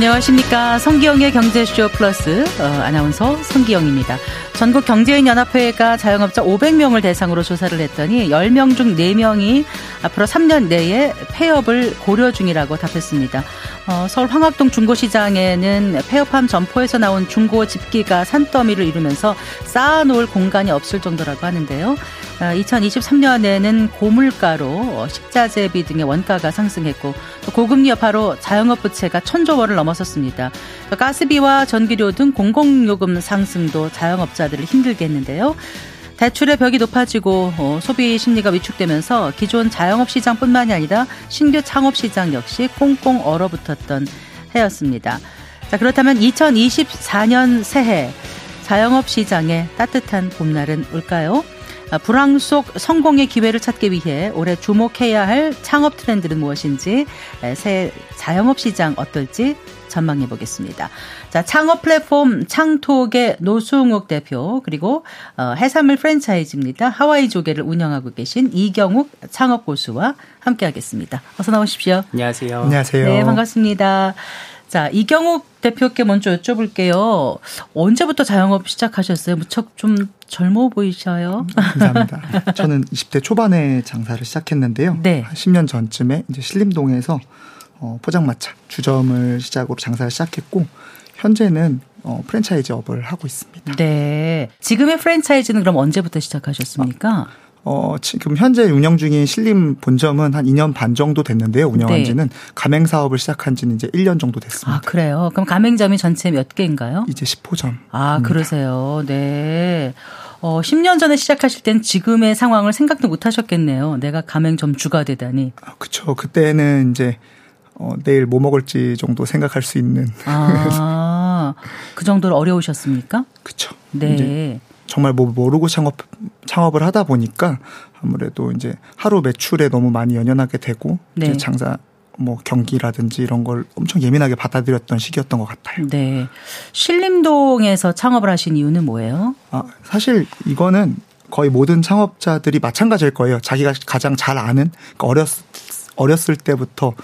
안녕하십니까. 성기영의 경제쇼 플러스 어, 아나운서 성기영입니다. 전국 경제인연합회가 자영업자 500명을 대상으로 조사를 했더니 10명 중 4명이 앞으로 3년 내에 폐업을 고려 중이라고 답했습니다. 어, 서울 황학동 중고시장에는 폐업함 점포에서 나온 중고 집기가 산더미를 이루면서 쌓아놓을 공간이 없을 정도라고 하는데요. 2023년에는 어, 고물가로 어, 식자재비 등의 원가가 상승했고 또 고금리 여파로 자영업 부채가 천조 원을 넘어섰습니다. 가스비와 전기료 등 공공요금 상승도 자영업자들을 힘들게 했는데요. 대출의 벽이 높아지고 어, 소비 심리가 위축되면서 기존 자영업 시장뿐만이 아니라 신규 창업 시장 역시 꽁꽁 얼어붙었던 해였습니다. 자, 그렇다면 2024년 새해 자영업 시장에 따뜻한 봄날은 올까요? 아, 불황 속 성공의 기회를 찾기 위해 올해 주목해야 할 창업 트렌드는 무엇인지 새 자영업 시장 어떨지 전망해 보겠습니다. 자, 창업 플랫폼 창톡의 노승욱 대표 그리고 어, 해산물 프랜차이즈입니다. 하와이 조개를 운영하고 계신 이경욱 창업 고수와 함께 하겠습니다. 어서 나오십시오. 안녕하세요. 안녕하세요. 네, 반갑습니다. 자, 이경욱 대표께 먼저 여쭤볼게요. 언제부터 자영업 시작하셨어요? 무척 좀 젊어 보이셔요. 감사합니다. 저는 20대 초반에 장사를 시작했는데요. 네. 10년 전쯤에 이제 신림동에서 어, 포장마차 주점을 시작으로 장사를 시작했고 현재는 어, 프랜차이즈업을 하고 있습니다. 네. 지금의 프랜차이즈는 그럼 언제부터 시작하셨습니까? 아, 어, 지금 현재 운영 중인 신림 본점은 한 2년 반 정도 됐는데요. 운영한 네. 지는 가맹 사업을 시작한 지는 이제 1년 정도 됐습니다. 아, 그래요? 그럼 가맹점이 전체 몇 개인가요? 이제 10호점. 아, 그러세요. 네. 어, 10년 전에 시작하실 땐 지금의 상황을 생각도 못 하셨겠네요. 내가 가맹점 주가 되다니. 아, 그쵸. 그때는 이제 어, 내일 뭐 먹을지 정도 생각할 수 있는. 아, 그 정도로 어려우셨습니까? 그쵸. 네. 정말 뭐 모르고 창업 창업을 하다 보니까 아무래도 이제 하루 매출에 너무 많이 연연하게 되고 네. 이제 장사 뭐 경기라든지 이런 걸 엄청 예민하게 받아들였던 시기였던 것 같아요. 네. 신림동에서 창업을 하신 이유는 뭐예요? 아, 사실 이거는 거의 모든 창업자들이 마찬가지일 거예요. 자기가 가장 잘 아는 그러니까 어렸 어렸을 때부터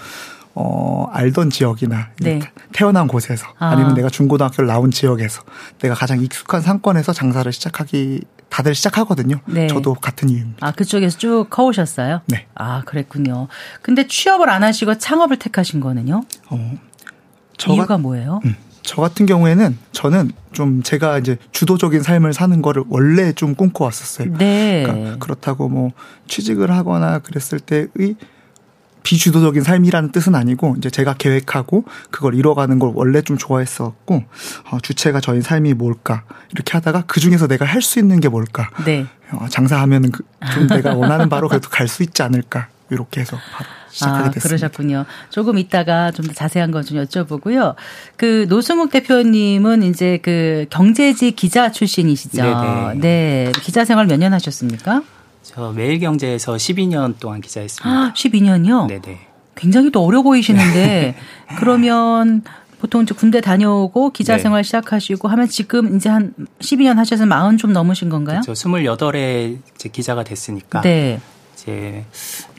어, 알던 지역이나 네. 태어난 곳에서 아. 니면 내가 중고등학교를 나온 지역에서 내가 가장 익숙한 상권에서 장사를 시작하기 다들 시작하거든요. 네. 저도 같은 이유입니다. 아, 그쪽에서 쭉 커오셨어요? 네. 아, 그랬군요. 근데 취업을 안 하시고 창업을 택하신 거는요? 어. 이유가 가, 뭐예요? 음. 저 같은 경우에는 저는 좀 제가 이제 주도적인 삶을 사는 거를 원래 좀 꿈꿔왔었어요. 네. 그러니까 그렇다고 뭐 취직을 하거나 그랬을 때의 비주도적인 삶이라는 뜻은 아니고 이제 제가 계획하고 그걸 이뤄가는 걸 원래 좀 좋아했었고 어, 주체가 저희 삶이 뭘까 이렇게 하다가 그 중에서 내가 할 수 있는 게 뭘까 네. 어, 장사하면은 그, 좀 내가 원하는 바로 그래도 갈 수 있지 않을까 이렇게 해서 바로 시작하게 아, 됐습니다. 그러셨군요. 조금 이따가 좀 더 자세한 거좀 여쭤보고요. 그 노승욱 대표님은 이제 그 경제지 기자 출신이시죠. 네네. 네. 기자 생활 몇 년 하셨습니까? 저 매일경제에서 12년 동안 기자했습니다. 아, 12년이요? 네네. 굉장히 또 어려 보이시는데 그러면 보통 이제 군대 다녀오고 기자 네. 생활 시작하시고 하면 지금 이제 한 12년 하셔서 마흔 좀 넘으신 건가요? 저 28에 이제 기자가 됐으니까. 네. 이제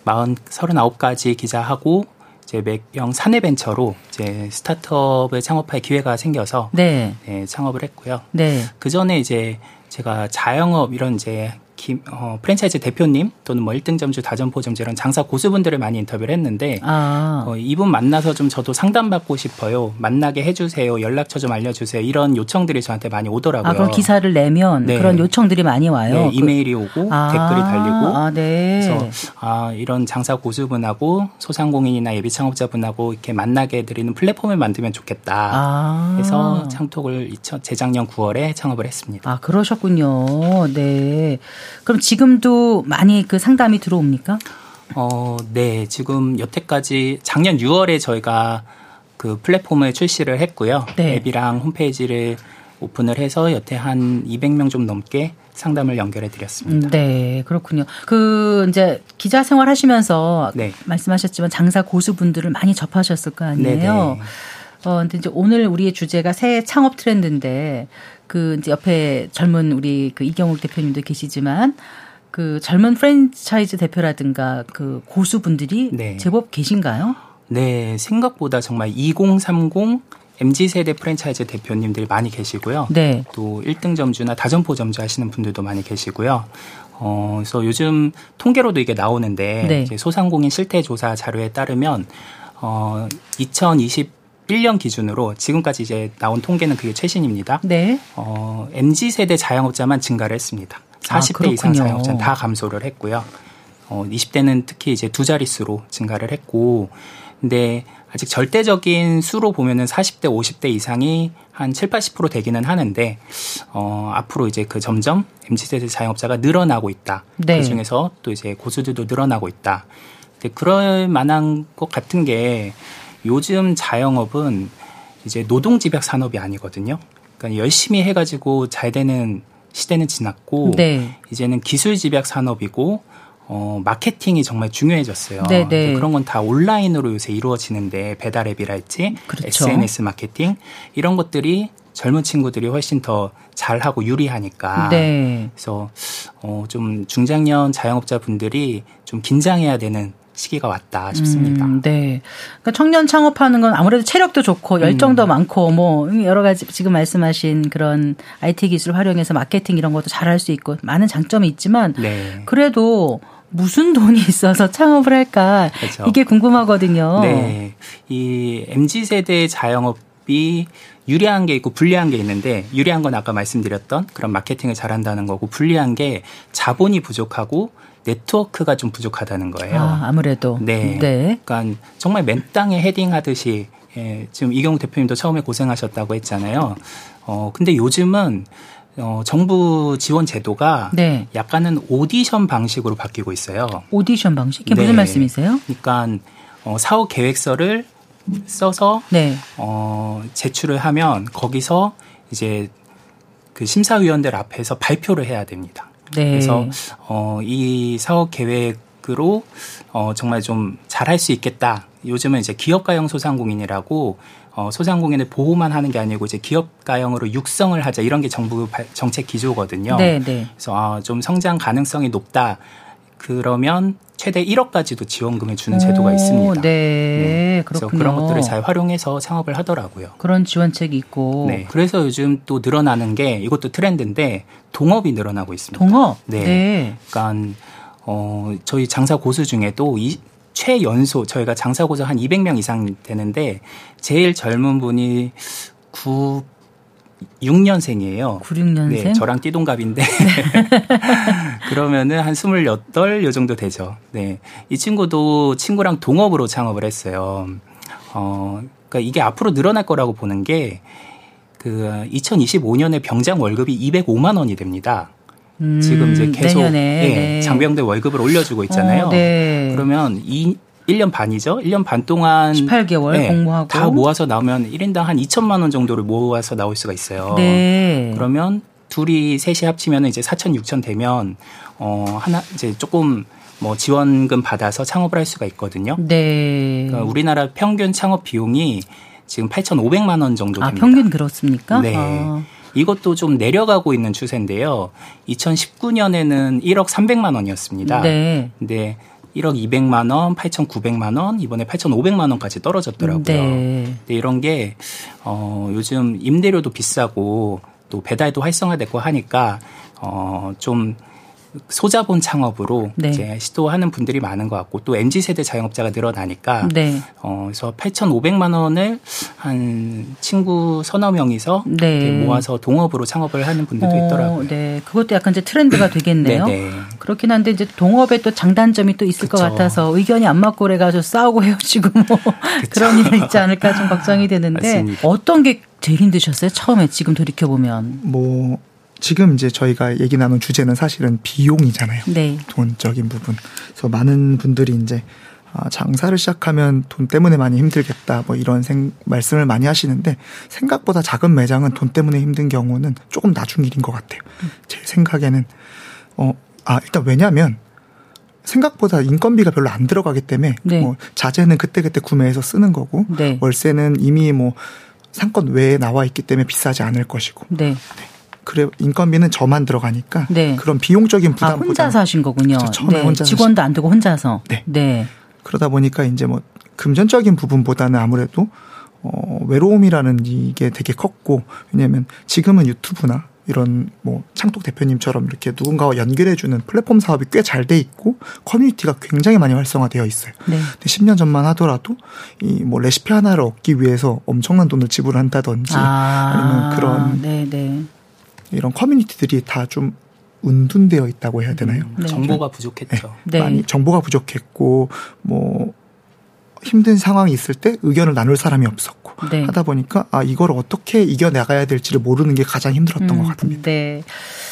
마흔 39까지 기자하고 이제 맥영 사내벤처로 이제 스타트업을 창업할 기회가 생겨서 네. 네 창업을 했고요. 네. 그 전에 이제 제가 자영업 이런 이제 김, 어, 프랜차이즈 대표님 또는 뭐 1등 점주, 다점포 점주 이런 장사 고수분들을 많이 인터뷰를 했는데 아. 어, 이분 만나서 좀 저도 상담받고 싶어요. 만나게 해주세요. 연락처 좀 알려주세요. 이런 요청들이 저한테 많이 오더라고요. 아, 그럼 기사를 내면 네. 그런 요청들이 많이 와요. 네, 이메일이 오고 아. 댓글이 달리고. 아, 네. 그래서 아, 이런 장사 고수분하고 소상공인이나 예비 창업자분하고 이렇게 만나게 해드리는 플랫폼을 만들면 좋겠다. 아. 해서 창톡을 재작년 9월에 창업을 했습니다. 아, 그러셨군요. 네. 그럼 지금도 많이 그 상담이 들어옵니까? 어, 네. 지금 여태까지 작년 6월에 저희가 그 플랫폼을 출시를 했고요. 네. 앱이랑 홈페이지를 오픈을 해서 여태 한 200명 좀 넘게 상담을 연결해 드렸습니다. 음, 네, 그렇군요. 그 이제 기자 생활 하시면서 네. 말씀하셨지만 장사 고수분들을 많이 접하셨을 거 아니에요. 네네. 네. 어, 근데 이제 오늘 우리의 주제가 새 창업 트렌드인데 그 이제 옆에 젊은 우리 그 이경욱 대표님도 계시지만 그 젊은 프랜차이즈 대표라든가 그 고수분들이 네. 제법 계신가요? 네, 생각보다 정말 2030 MZ 세대 프랜차이즈 대표님들이 많이 계시고요. 네. 또 1등 점주나 다점포 점주 하시는 분들도 많이 계시고요. 어, 그래서 요즘 통계로도 이게 나오는데 네. 소상공인 실태 조사 자료에 따르면 어, 2021년 기준으로 지금까지 이제 나온 통계는 그게 최신입니다. 네. 어, MZ 세대 자영업자만 증가를 했습니다. 40대 아, 이상 자영업자는 다 감소를 했고요. 어, 20대는 특히 이제 두 자릿수로 증가를 했고, 근데 아직 절대적인 수로 보면은 40대, 50대 이상이 한 7, 80% 되기는 하는데, 어, 앞으로 이제 그 점점 MZ세대 자영업자가 늘어나고 있다. 네. 그 중에서 또 이제 고수들도 늘어나고 있다. 근데 그럴 만한 것 같은 게 요즘 자영업은 이제 노동 집약 산업이 아니거든요. 그러니까 열심히 해가지고 잘 되는 시대는 지났고, 네. 이제는 기술 집약 산업이고, 어, 마케팅이 정말 중요해졌어요. 네네. 네. 그런 건 다 온라인으로 요새 이루어지는데 배달 앱이랄지 그렇죠. SNS 마케팅 이런 것들이 젊은 친구들이 훨씬 더 잘하고 유리하니까. 네. 그래서 어, 좀 중장년 자영업자 분들이 좀 긴장해야 되는 시기가 왔다 싶습니다. 음, 네. 그러니까 청년 창업하는 건 아무래도 체력도 좋고 열정도 음. 많고 뭐 여러 가지 지금 말씀하신 그런 IT 기술 활용해서 마케팅 이런 것도 잘할 수 있고 많은 장점이 있지만 네. 그래도 무슨 돈이 있어서 창업을 할까 그렇죠. 이게 궁금하거든요. 네, 이 mz 세대 자영업이 유리한 게 있고 불리한 게 있는데 유리한 건 아까 말씀드렸던 그런 마케팅을 잘한다는 거고 불리한 게 자본이 부족하고 네트워크가 좀 부족하다는 거예요. 아, 아무래도. 네. 네. 그러니까 정말 맨 땅에 헤딩하듯이 예, 지금 이경우 대표님도 처음에 고생하셨다고 했잖아요. 어, 근데 요즘은 어, 정부 지원 제도가 네. 약간은 오디션 방식으로 바뀌고 있어요. 오디션 방식? 이게 네. 무슨 말씀이세요? 그러니까 어, 사업 계획서를 써서 네. 어, 제출을 하면 거기서 이제 그 심사위원들 앞에서 발표를 해야 됩니다. 네. 그래서 어, 이 사업 계획으로 어, 정말 좀 잘할 수 있겠다. 요즘은 이제 기업가형 소상공인이라고 어, 소상공인을 보호만 하는 게 아니고 이제 기업가형으로 육성을 하자 이런 게 정부 정책 기조거든요. 네, 네. 그래서 아, 좀 성장 가능성이 높다. 그러면 최대 1억까지도 지원금을 주는 제도가 있습니다. 네, 네. 그래서 그런 것들을 잘 활용해서 창업을 하더라고요. 그런 지원책이 있고. 네. 그래서 요즘 또 늘어나는 게 이것도 트렌드인데 동업이 늘어나고 있습니다. 동업. 네. 네. 그러니까 어 저희 장사 고수 중에도 이 최연소 저희가 장사고자 한 200명 이상 되는데 제일 젊은 분이 9 6년생이에요. 9, 6년생? 네, 저랑 띠동갑인데. 그러면은 한 28, 요 정도 되죠. 네. 이 친구도 친구랑 동업으로 창업을 했어요. 어, 그러니까 이게 앞으로 늘어날 거라고 보는 게 그 2025년에 병장 월급이 205만 원이 됩니다. 음, 지금 이제 계속 예, 네. 장병들 월급을 올려주고 있잖아요. 어, 네. 그러면 이 1년 반이죠. 1년 반 동안 18개월 네, 공모하고 다 모아서 나오면 1인당 한 2천만 원 정도를 모아서 나올 수가 있어요. 네. 그러면 둘이 셋이 합치면 이제 4천 6천 되면 어 하나 이제 조금 뭐 지원금 받아서 창업을 할 수가 있거든요. 네. 그러니까 우리나라 평균 창업 비용이 지금 8,500만 원 정도 아, 됩니다. 아, 평균 그렇습니까? 네. 아. 이것도 좀 내려가고 있는 추세인데요. 2019년에는 1억 300만 원이었습니다. 네. 근데 1억 200만 원, 8,900만 원, 이번에 8,500만 원까지 떨어졌더라고요. 네. 근데 이런 게 어, 요즘 임대료도 비싸고 또 배달도 활성화됐고 하니까 어, 좀 소자본 창업으로 네. 이제 시도하는 분들이 많은 것 같고 또 mz 세대 자영업자가 늘어나니까 네. 어 그래서 8,500만 원을 한 친구 서너 명이서 네. 모아서 동업으로 창업을 하는 분들도 어, 있더라고요. 네, 그것도 약간 이제 트렌드가 되겠네요. 네, 네. 그렇긴 한데 이제 동업에 또 장단점이 또 있을 그쵸. 것 같아서 의견이 안 맞고 그래가지고 싸우고 헤어지고 뭐 그런 일이 있지 않을까 좀 걱정이 되는데 맞습니다. 어떤 게 제일 힘드셨어요? 처음에 지금 돌이켜 보면 뭐 지금 이제 저희가 얘기 나눈 주제는 사실은 비용이잖아요. 네. 돈적인 부분. 그래서 많은 분들이 이제 아, 장사를 시작하면 돈 때문에 많이 힘들겠다 뭐 이런 생, 말씀을 많이 하시는데 생각보다 작은 매장은 돈 때문에 힘든 경우는 조금 나중 일인 것 같아요. 제 생각에는 어, 아, 일단 왜냐면 생각보다 인건비가 별로 안 들어가기 때문에 네. 뭐 자재는 그때그때 구매해서 쓰는 거고 네. 월세는 이미 뭐 상권 외에 나와 있기 때문에 비싸지 않을 것이고 네. 네. 그래 인건비는 저만 들어가니까 네. 그런 비용적인 부담보다 아, 혼자서 하신 거군요. 그렇죠. 처음에 네. 혼자 직원도 안 두고 혼자서. 네. 네. 그러다 보니까 이제 뭐 금전적인 부분보다는 아무래도 어, 외로움이라는 이게 되게 컸고 왜냐하면 지금은 유튜브나 이런 뭐 창톡 대표님처럼 이렇게 누군가와 연결해주는 플랫폼 사업이 꽤 잘 돼 있고 커뮤니티가 굉장히 많이 활성화되어 있어요. 네. 근데 10년 전만 하더라도 이 뭐 레시피 하나를 얻기 위해서 엄청난 돈을 지불한다든지 아, 니면 그런 네 네. 네. 이런 커뮤니티들이 다좀 운둔되어 있다고 해야 되나요? 음, 네. 정보가 부족했죠. 네. 많이 정보가 부족했고 뭐 힘든 상황이 있을 때 의견을 나눌 사람이 없었고 네. 하다 보니까 아 이걸 어떻게 이겨 나가야 될지를 모르는 게 가장 힘들었던 음, 것 같습니다. 네.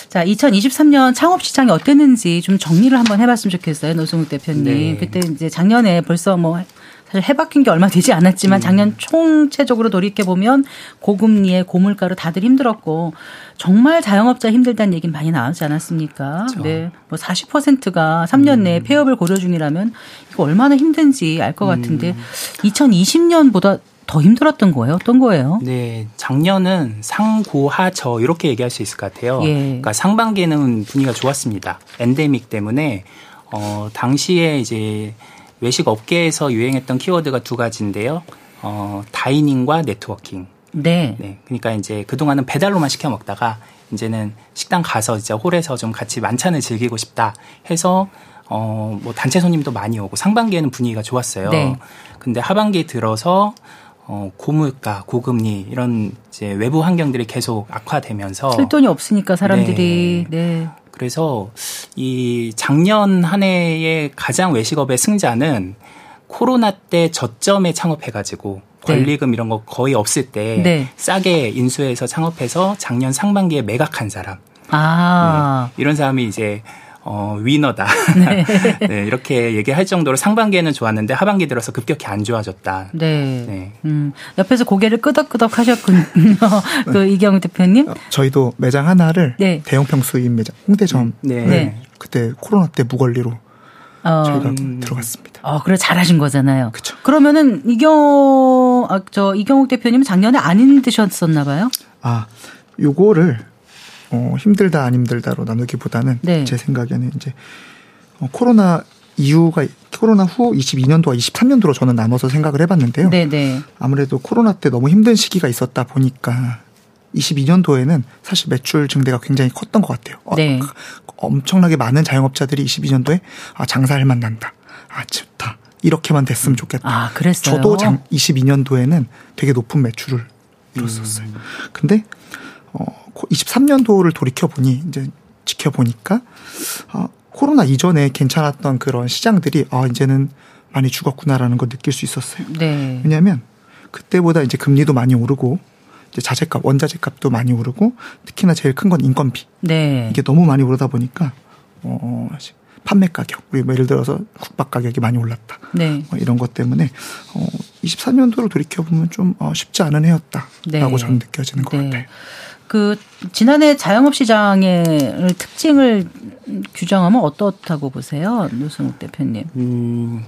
자, 2023년 창업 시장이 어땠는지 좀 정리를 한번 해봤으면 좋겠어요, 노승욱 대표님. 네. 그때 이제 작년에 벌써 뭐 사실 해바뀐 게 얼마 되지 않았지만 음. 작년 총체적으로 돌이켜 보면 고금리에 고물가로 다들 힘들었고 정말 자영업자 힘들다는 얘기는 많이 나오지 않았습니까? 그렇죠. 네. 뭐 40%가 3년 내에 음. 폐업을 고려 중이라면 이거 얼마나 힘든지 알 것 같은데 음. 2020년보다 더 힘들었던 거예요? 어떤 거예요? 네, 작년은 상고하저 이렇게 얘기할 수 있을 것 같아요. 예. 그러니까 상반기에는 분위기가 좋았습니다. 엔데믹 때문에 어 당시에 이제 외식 업계에서 유행했던 키워드가 두 가지인데요. 어, 다이닝과 네트워킹. 네. 네. 그러니까 이제 그동안은 배달로만 시켜 먹다가 이제는 식당 가서 이제 홀에서 좀 같이 만찬을 즐기고 싶다 해서 어, 뭐 단체 손님도 많이 오고 상반기에는 분위기가 좋았어요. 네. 근데 하반기에 들어서 어, 고물가, 고금리 이런 이제 외부 환경들이 계속 악화되면서 쓸 돈이 없으니까 사람들이 네. 네. 그래서 이 작년 한 해의 가장 외식업의 승자는 코로나 때 저점에 창업해가지고 네. 권리금 네. 이런 거 거의 없을 때 네. 싸게 인수해서 창업해서 작년 상반기에 매각한 사람. 아. 네. 이런 사람이 이제 어, 위너다. 네. 네. 이렇게 얘기할 정도로 상반기에는 좋았는데 하반기 들어서 급격히 안 좋아졌다. 네. 네. 음, 옆에서 고개를 끄덕끄덕 하셨군요. 그 이경 대표님. 어, 저희도 매장 하나를 네. 대형평 수입 매장 홍대점. 음, 네. 네. 그때 코로나 때 무권리로 어, 저희가 음. 들어갔습니다. 어, 그래 잘하신 거잖아요. 그렇죠. 그러면은 이경 아, 저 이경욱 대표님은 작년에 안 힘드셨었나 봐요. 아, 요거를 어, 힘들다 안 힘들다로 나누기보다는 네. 제 생각에는 이제 어, 코로나 이후가 코로나 후 22년도와 23년도로 저는 나눠서 생각을 해봤는데요. 네네. 네. 아무래도 코로나 때 너무 힘든 시기가 있었다 보니까 22년도에는 사실 매출 증대가 굉장히 컸던 것 같아요. 어, 네. 어, 엄청나게 많은 자영업자들이 22년도에 아 장사할 만 난다. 아 좋다. 이렇게만 됐으면 좋겠다. 아, 그랬어요. 저도 장 22년도에는 되게 높은 매출을 이뤘었어요. 음. 근데 어 23년도를 돌이켜 보니 이제 지켜보니까 아, 코로나 이전에 괜찮았던 그런 시장들이 아 이제는 많이 죽었구나라는 걸 느낄 수 있었어요. 네. 왜냐하면 그때보다 이제 금리도 많이 오르고 이제 자재값, 원자재 값도 많이 오르고 특히나 제일 큰 건 인건비. 네. 이게 너무 많이 오르다 보니까 어 판매 가격, 우리 뭐 예를 들어서 국밥 가격이 많이 올랐다. 네. 뭐 이런 것 때문에 어 23년도를 돌이켜 보면 좀 어, 쉽지 않은 해였다라고 네. 저는 느껴지는 것 네. 같아요. 그 지난해 자영업 시장의 특징을 규정하면 어떻다고 보세요, 노승욱 대표님? 음,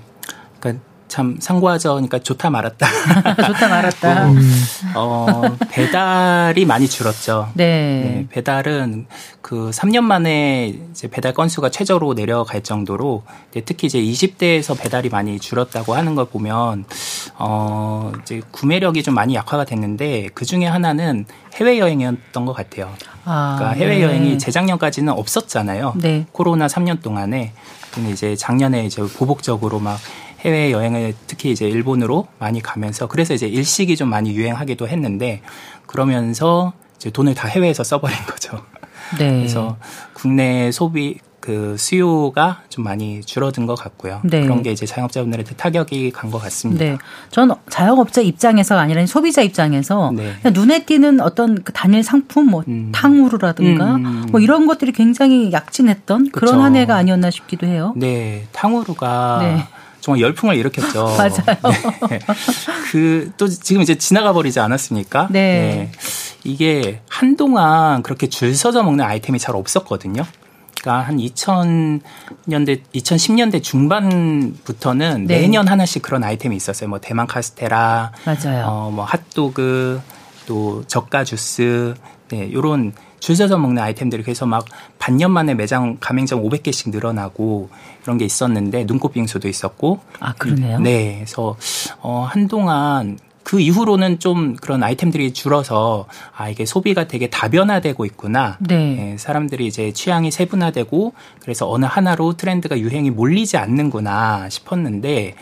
참 상고하저니까 좋다 말았다. 좋다 말았다. 어, 배달이 많이 줄었죠. 네. 네. 배달은 그 3년 만에 이제 배달 건수가 최저로 내려갈 정도로 특히 이제 20대에서 배달이 많이 줄었다고 하는 걸 보면 어, 이제 구매력이 좀 많이 약화가 됐는데 그 중에 하나는 해외 여행이었던 것 같아요. 아, 그러니까 해외 여행이 네. 재작년까지는 없었잖아요. 네. 코로나 3년 동안에 근데 이제 작년에 이제 보복적으로 막 해외 여행을 특히 이제 일본으로 많이 가면서 그래서 이제 일식이 좀 많이 유행하기도 했는데 그러면서 이제 돈을 다 해외에서 써버린 거죠. 네. 그래서 국내 소비 그 수요가 좀 많이 줄어든 것 같고요. 네. 그런 게 이제 자영업자분들한테 타격이 간 것 같습니다. 네. 전 자영업자 입장에서가 아니라 소비자 입장에서 네. 눈에 띄는 어떤 그 단일 상품 뭐 음. 탕후루라든가 음. 뭐 이런 것들이 굉장히 약진했던 그쵸. 그런 한 해가 아니었나 싶기도 해요. 네. 탕후루가 네. 정말 열풍을 일으켰죠. 맞아요. 네. 그또 지금 이제 지나가 버리지 않았습니까? 네. 네. 이게 한동안 그렇게 줄 서서 먹는 아이템이 잘 없었거든요. 그러니까 한 2000년대, 2010년대 중반부터는 네. 매년 하나씩 그런 아이템이 있었어요. 뭐 대만 카스테라, 맞아요. 어, 뭐 핫도그, 또 저가 주스, 네, 요런 줄 서서 먹는 아이템들이 그래서 막 반년 만에 매장 가맹점 500개씩 늘어나고 이런 게 있었는데 눈꽃 빙수도 있었고 아 그러네요. 네, 그래서 어 한동안 그 이후로는 좀 그런 아이템들이 줄어서 아 이게 소비가 되게 다변화되고 있구나. 네. 예, 사람들이 이제 취향이 세분화되고 그래서 어느 하나로 트렌드가 유행이 몰리지 않는구나 싶었는데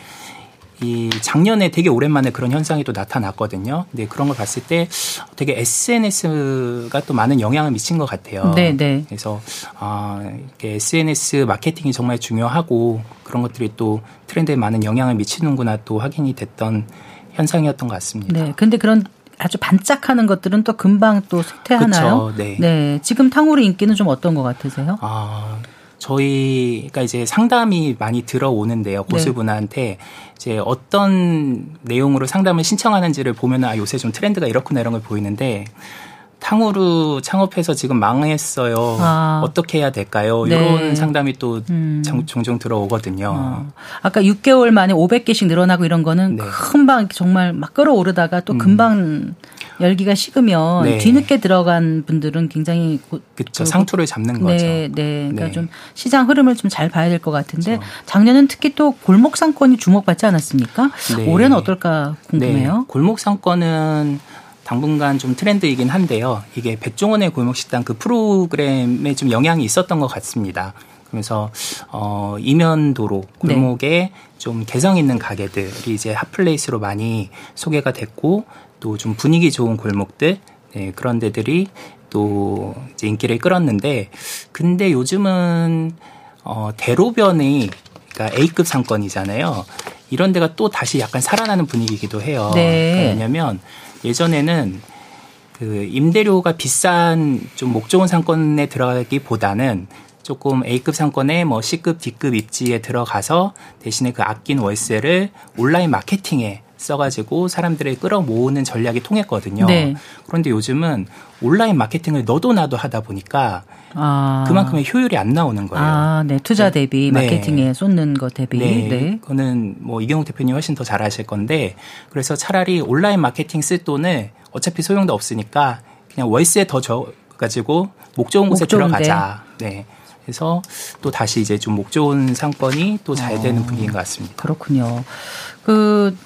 이 작년에 되게 오랜만에 그런 현상이 또 나타났거든요. 근데 그런 걸 봤을 때 되게 SNS가 또 많은 영향을 미친 것 같아요. 네, 네. 그래서 아, 이렇게 SNS 마케팅이 정말 중요하고 그런 것들이 또 트렌드에 많은 영향을 미치는구나 또 확인이 됐던 현상이었던 것 같습니다. 네. 근데 그런 아주 반짝하는 것들은 또 금방 또 쇠퇴하나요? 그쵸, 네. 네. 지금 탕후루 인기는 좀 어떤 것 같으세요? 아, 저희가 이제 상담이 많이 들어오는데요. 네. 고수분한테 네. 이제 어떤 내용으로 상담을 신청하는지를 보면 아 요새 좀 트렌드가 이렇구나 이런 걸 보이는데 탕후루 창업해서 지금 망했어요. 아. 어떻게 해야 될까요? 네. 이런 상담이 또 음. 종종 들어오거든요. 어. 아까 6개월 만에 500개씩 늘어나고 이런 거는 네. 금방 정말 막 끌어오르다가 또 음. 금방 열기가 식으면 네. 뒤늦게 들어간 분들은 굉장히 그렇죠. 상투를 잡는 네, 거죠. 네, 네. 그러니까 네. 좀 시장 흐름을 좀 잘 봐야 될 것 같은데 그렇죠. 작년은 특히 또 골목 상권이 주목받지 않았습니까? 네. 올해는 어떨까 궁금해요. 골목 상권은 당분간 좀 트렌드이긴 한데요. 이게 백종원의 골목식당 그 프로그램에 좀 영향이 있었던 것 같습니다. 그래서 어 이면도로 골목에 네. 좀 개성 있는 가게들이 이제 핫플레이스로 많이 소개가 됐고 또 좀 분위기 좋은 골목들 네, 그런 데들이 또 이제 인기를 끌었는데 근데 요즘은 어 대로변이 그러니까 A급 상권이잖아요. 이런 데가 또 다시 약간 살아나는 분위기이기도 해요. 네. 그러니까 왜냐면 예전에는 그 임대료가 비싼 좀 목 좋은 상권에 들어가기보다는 조금 A급 상권에 뭐 C급, D급 입지에 들어가서 대신에 그 아낀 월세를 온라인 마케팅에 써가지고 사람들을 끌어모으는 전략이 통했거든요. 네. 그런데 요즘은 온라인 마케팅을 너도 나도 하다 보니까 아. 그만큼의 효율이 안 나오는 거예요. 아, 네. 투자 대비 네. 마케팅에 쏟는 거 대비. 네. 네. 그거는 뭐 이경욱 대표님 훨씬 더 잘 아실 건데 그래서 차라리 온라인 마케팅 쓸 돈을 어차피 소용도 없으니까 그냥 월세 더 줘 가지고 목 좋은 곳에 목 들어가자. 네. 그래서 또 다시 이제 좀 목 좋은 상권이 또잘 어. 되는 분위기인 것 같습니다. 그렇군요. 그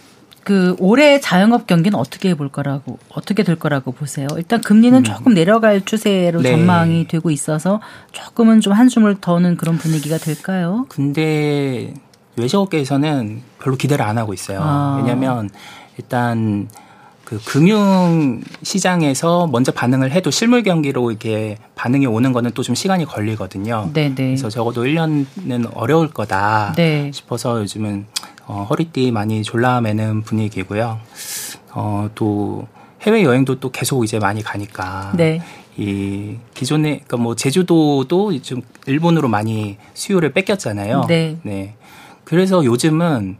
그 올해 자영업 경기는 어떻게 볼 거라고 어떻게 될 거라고 보세요? 일단 금리는 음. 조금 내려갈 추세로 네. 전망이 되고 있어서 조금은 좀 한숨을 더는 그런 분위기가 될까요? 근데 외식업계에서는 별로 기대를 안 하고 있어요. 아. 왜냐하면 일단 그 금융 시장에서 먼저 반응을 해도 실물 경기로 이렇게 반응이 오는 거는 또 좀 시간이 걸리거든요. 네네. 네. 그래서 적어도 1년은 어려울 거다 네. 싶어서 요즘은 어, 허리띠 많이 졸라매는 분위기고요. 어, 또 해외 여행도 또 계속 이제 많이 가니까 네. 이 기존에 그러니까 뭐 제주도도 좀 일본으로 많이 수요를 뺏겼잖아요. 네. 네. 그래서 요즘은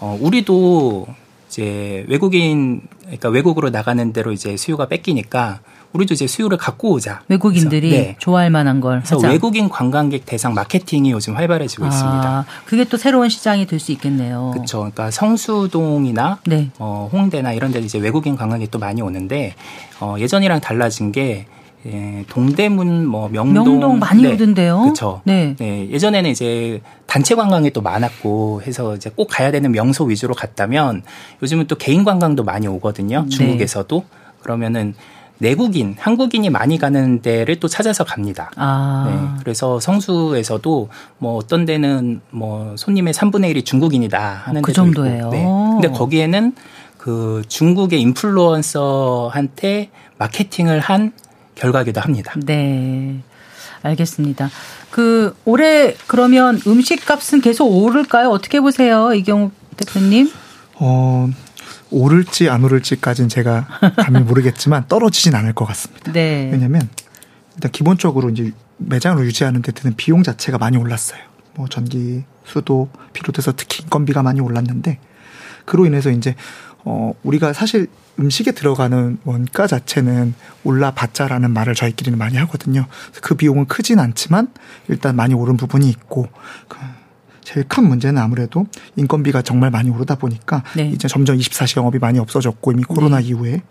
어 우리도 이제 외국인 그러니까 외국으로 나가는 대로 이제 수요가 뺏기니까 우리도 이제 수요를 갖고 오자. 외국인들이 네. 좋아할 만한 걸 그래서 하자. 외국인 관광객 대상 마케팅이 요즘 활발해지고 아, 있습니다. 그게 또 새로운 시장이 될 수 있겠네요. 그렇죠. 그러니까 성수동이나 네. 어, 홍대나 이런 데 이제 외국인 관광객 또 많이 오는데 어, 예전이랑 달라진 게 예, 동대문 뭐 명동, 명동 많이 네, 오던데요. 그렇죠. 네. 네. 예전에는 이제 단체 관광이 또 많았고 해서 이제 꼭 가야 되는 명소 위주로 갔다면 요즘은 또 개인 관광도 많이 오거든요. 네. 중국에서도 그러면은 내국인, 한국인이 많이 가는 데를 또 찾아서 갑니다. 아. 네. 그래서 성수에서도 뭐 어떤 데는 뭐 손님의 3분의 1이 중국인이다 하는 그 정도예요. 네. 근데 거기에는 그 중국의 인플루언서한테 마케팅을 한 결과기도 합니다. 네. 알겠습니다. 그 올해 그러면 음식 값은 계속 오를까요? 어떻게 보세요? 이경욱 대표님? 어, 오를지 안 오를지까지는 제가 감히 모르겠지만 떨어지진 않을 것 같습니다. 네. 왜냐면 일단 기본적으로 이제 매장을 유지하는 데 드는 비용 자체가 많이 올랐어요. 뭐 전기, 수도 비롯해서 특히 인건비가 많이 올랐는데 그로 인해서 이제 어 우리가 사실 음식에 들어가는 원가 자체는 올라봤자라는 말을 저희끼리는 많이 하거든요. 그 비용은 크진 않지만 일단 많이 오른 부분이 있고 그 제일 큰 문제는 아무래도 인건비가 정말 많이 오르다 보니까 네. 이제 점점 24시 영업이 많이 없어졌고 이미 코로나 네. 이후에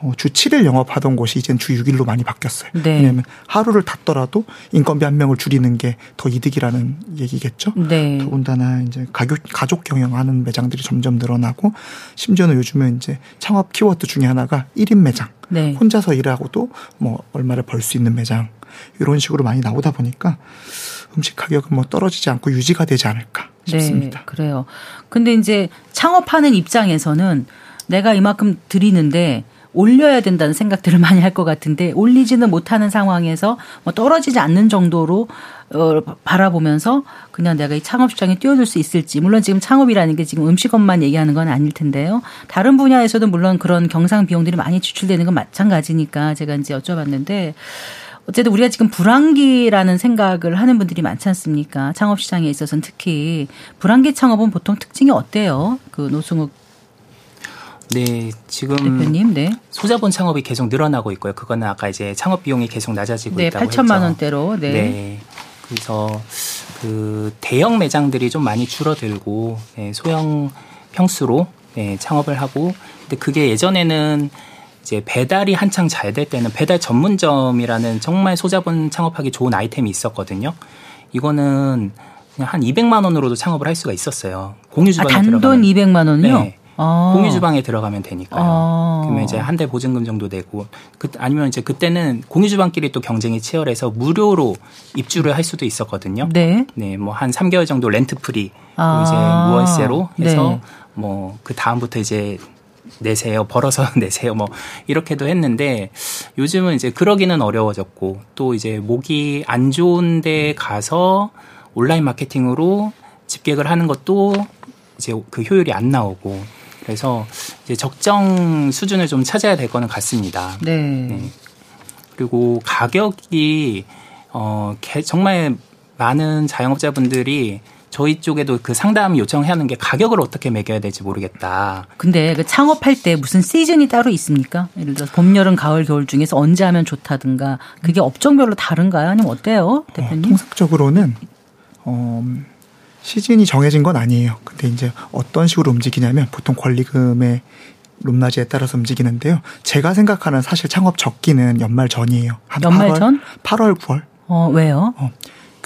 어, 주 7일 영업하던 곳이 이젠 주 6일로 많이 바뀌었어요. 네. 왜냐하면 하루를 닫더라도 인건비 한 명을 줄이는 게 더 이득이라는 얘기겠죠. 네. 더군다나 이제 가족 가족 경영하는 매장들이 점점 늘어나고 심지어는 요즘은 이제 창업 키워드 중에 하나가 1인 매장. 네. 혼자서 일하고도 뭐 얼마를 벌 수 있는 매장 이런 식으로 많이 나오다 보니까 음식 가격은 뭐 떨어지지 않고 유지가 되지 않을까 싶습니다. 네, 그래요. 근데 이제 창업하는 입장에서는 내가 이만큼 드리는데 올려야 된다는 생각들을 많이 할 것 같은데 올리지는 못하는 상황에서 뭐 떨어지지 않는 정도로 어, 바라보면서 그냥 내가 이 창업 시장에 뛰어들 수 있을지 물론 지금 창업이라는 게 지금 음식업만 얘기하는 건 아닐 텐데요. 다른 분야에서도 물론 그런 경상 비용들이 많이 지출되는 건 마찬가지니까 제가 이제 여쭤봤는데 어쨌든 우리가 지금 불황기라는 생각을 하는 분들이 많지 않습니까? 창업 시장에 있어서는 특히 불황기 창업은 보통 특징이 어때요? 그 노승욱 네, 지금 대표님, 네. 소자본 창업이 계속 늘어나고 있고요. 그거는 아까 이제 창업 비용이 계속 낮아지고 네, 있다고 8천만 했죠. 원대로. 네. 네. 그래서 그 대형 매장들이 좀 많이 줄어들고 네, 소형 평수로 네, 창업을 하고 근데 그게 예전에는 이제 배달이 한창 잘 될 때는 배달 전문점이라는 정말 소자본 창업하기 좋은 아이템이 있었거든요. 이거는 그냥 한 200만 원으로도 창업을 할 수가 있었어요. 공유 주방에 아, 단돈 들어가면. 200만 원요? 네. 아. 공유 주방에 들어가면 되니까요. 아. 그러면 이제 한 대 보증금 정도 내고 그 아니면 이제 그때는 공유 주방끼리 또 경쟁이 치열해서 무료로 입주를 할 수도 있었거든요. 네. 네, 뭐 한 3개월 정도 rent free 아. 이제 무월세로 해서 네. 뭐그 다음부터 이제 내세요, 벌어서 내세요, 뭐 이렇게도 했는데 요즘은 이제 그러기는 어려워졌고 또 이제 목이 안 좋은데 가서 온라인 마케팅으로 집객을 하는 것도 이제 그 효율이 안 나오고 그래서 이제 적정 수준을 좀 찾아야 될 거는 같습니다. 네. 네. 그리고 가격이 어 정말 많은 자영업자분들이 저희 쪽에도 그 상담 요청하는 게 가격을 어떻게 매겨야 될지 모르겠다. 근데 그 창업할 때 무슨 시즌이 따로 있습니까? 예를 들어서 봄, 여름, 가을, 겨울 중에서 언제 하면 좋다든가 그게 업종별로 다른가요? 아니면 어때요, 대표님? 어, 통상적으로는 어, 시즌이 정해진 건 아니에요. 근데 이제 어떤 식으로 움직이냐면 보통 권리금의 높낮이에 따라서 움직이는데요. 제가 생각하는 사실 창업 적기는 연말 전이에요. 한 연말 8월, 전? 8월, 9월. 어, 왜요? 어,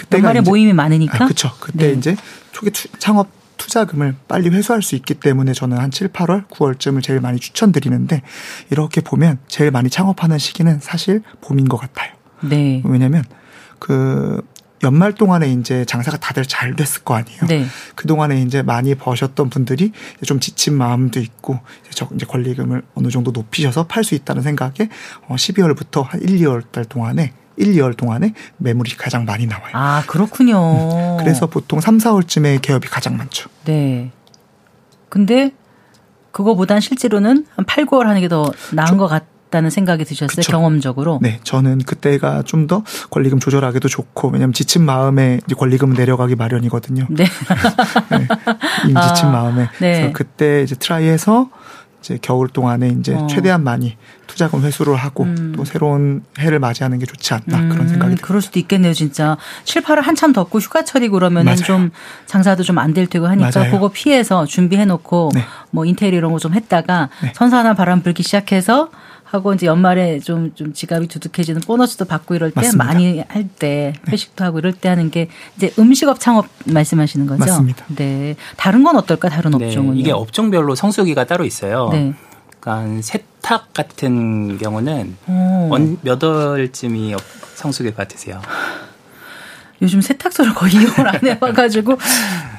그때가 연말에 모임이 많으니까. 아, 그렇죠. 그때 네. 이제 초기 투, 창업 투자금을 빨리 회수할 수 있기 때문에 저는 한 7, 8월, 9월쯤을 제일 많이 추천드리는데 이렇게 보면 제일 많이 창업하는 시기는 사실 봄인 것 같아요. 네. 왜냐면 그 연말 동안에 이제 장사가 다들 잘 됐을 거 아니에요. 네. 그 동안에 이제 많이 버셨던 분들이 좀 지친 마음도 있고 이제, 이제 권리금을 어느 정도 높이셔서 팔 수 있다는 생각에 12월부터 어, 한 1, 2월 달 동안에 1, 2월 동안에 매물이 가장 많이 나와요. 아, 그렇군요. 음. 그래서 보통 3, 4월쯤에 개업이 가장 많죠. 네. 근데 그거보단 실제로는 한 8, 9월 하는 게 더 나은 것 같다는 생각이 드셨어요? 그쵸. 경험적으로? 네. 저는 그때가 좀 더 권리금 조절하기도 좋고 왜냐면 지친 마음에 권리금은 내려가기 마련이거든요. 네. 네. 임 지친 아, 마음에. 네. 그래서 그때 이제 트라이해서 이제 겨울 동안에 이제 어. 최대한 많이 투자금 회수를 하고 음. 또 새로운 해를 맞이하는 게 좋지 않나 음. 그런 생각이 듭니다. 그럴 수도 있겠네요, 진짜. 7, 8월 한참 덥고 휴가철이고 그러면은 좀 장사도 좀 안 될 테고 하니까 맞아요. 그거 피해서 준비해 놓고 네. 뭐 인테리어 이런 거 좀 했다가 네. 선선한 바람 불기 시작해서 하고 이제 연말에 좀, 좀 지갑이 두둑해지는 보너스도 받고 이럴 때 맞습니다. 많이 할 때 회식도 네. 하고 이럴 때 하는 게 이제 음식업 창업 말씀하시는 거죠? 맞습니다. 네. 다른 건 어떨까? 다른 네. 업종은? 이게 업종별로 성수기가 따로 있어요. 네. 그러니까 세탁 같은 경우는 몇 월쯤이 성수기 같으세요? 요즘 세탁소를 거의 이용을 안 해봐가지고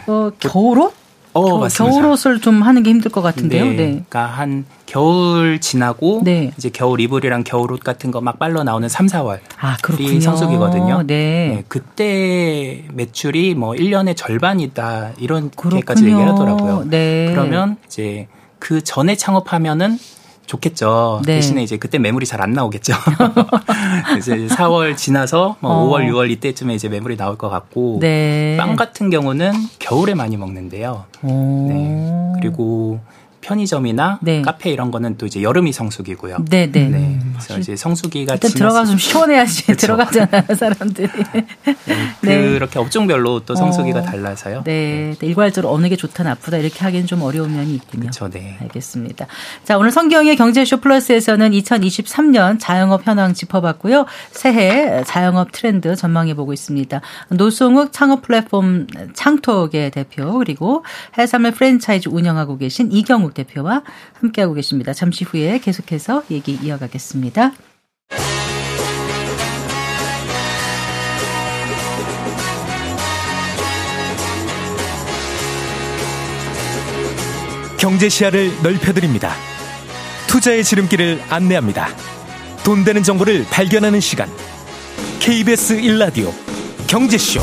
어, 겨울옷? 어, 겨, 겨울옷을 좀 하는 게 힘들 것 같은데요. 네. 네. 그러니까 한 겨울 지나고 네. 이제 겨울 이불이랑 겨울옷 같은 거 막 빨려 나오는 3, 4월. 아, 그렇군요. 성수기거든요. 네. 네. 그때 매출이 뭐 1년의 절반이다. 이런 게까지 얘기를 하더라고요. 네. 그러면 이제 그 전에 창업하면은 좋겠죠. 네. 대신에 이제 그때 매물이 잘 안 나오겠죠. 이제 4월 지나서 뭐 어. 5월, 6월 이때쯤에 이제 매물이 나올 것 같고 네. 빵 같은 경우는 겨울에 많이 먹는데요. 네. 그리고 편의점이나 네. 카페 이런 거는 또 이제 여름이 성수기고요. 네, 네. 네. 그래서 이제 성수기가 일단 들어가서 좀 시원해야지 그렇죠. 들어가잖아요 사람들이. 네, 네. 그렇게 업종별로 또 성수기가 어, 달라서요. 네. 네. 일괄적으로 어느 게 좋다 나쁘다 이렇게 하기는 좀 어려운 면이 있군요. 그렇죠. 네. 알겠습니다. 자 오늘 성경의 경제쇼 플러스에서는 2023년 자영업 현황 짚어봤고요. 새해 자영업 트렌드 전망해 보고 있습니다. 노송욱 창업 플랫폼 창톡의 대표 그리고 해삼의 프랜차이즈 운영하고 계신 이경욱 대표와 함께하고 계십니다. 잠시 후에 계속해서 얘기 이어가겠습니다. 경제 시야를 넓혀드립니다. 투자의 지름길을 안내합니다. 돈 되는 정보를 발견하는 시간. KBS 1라디오 경제쇼.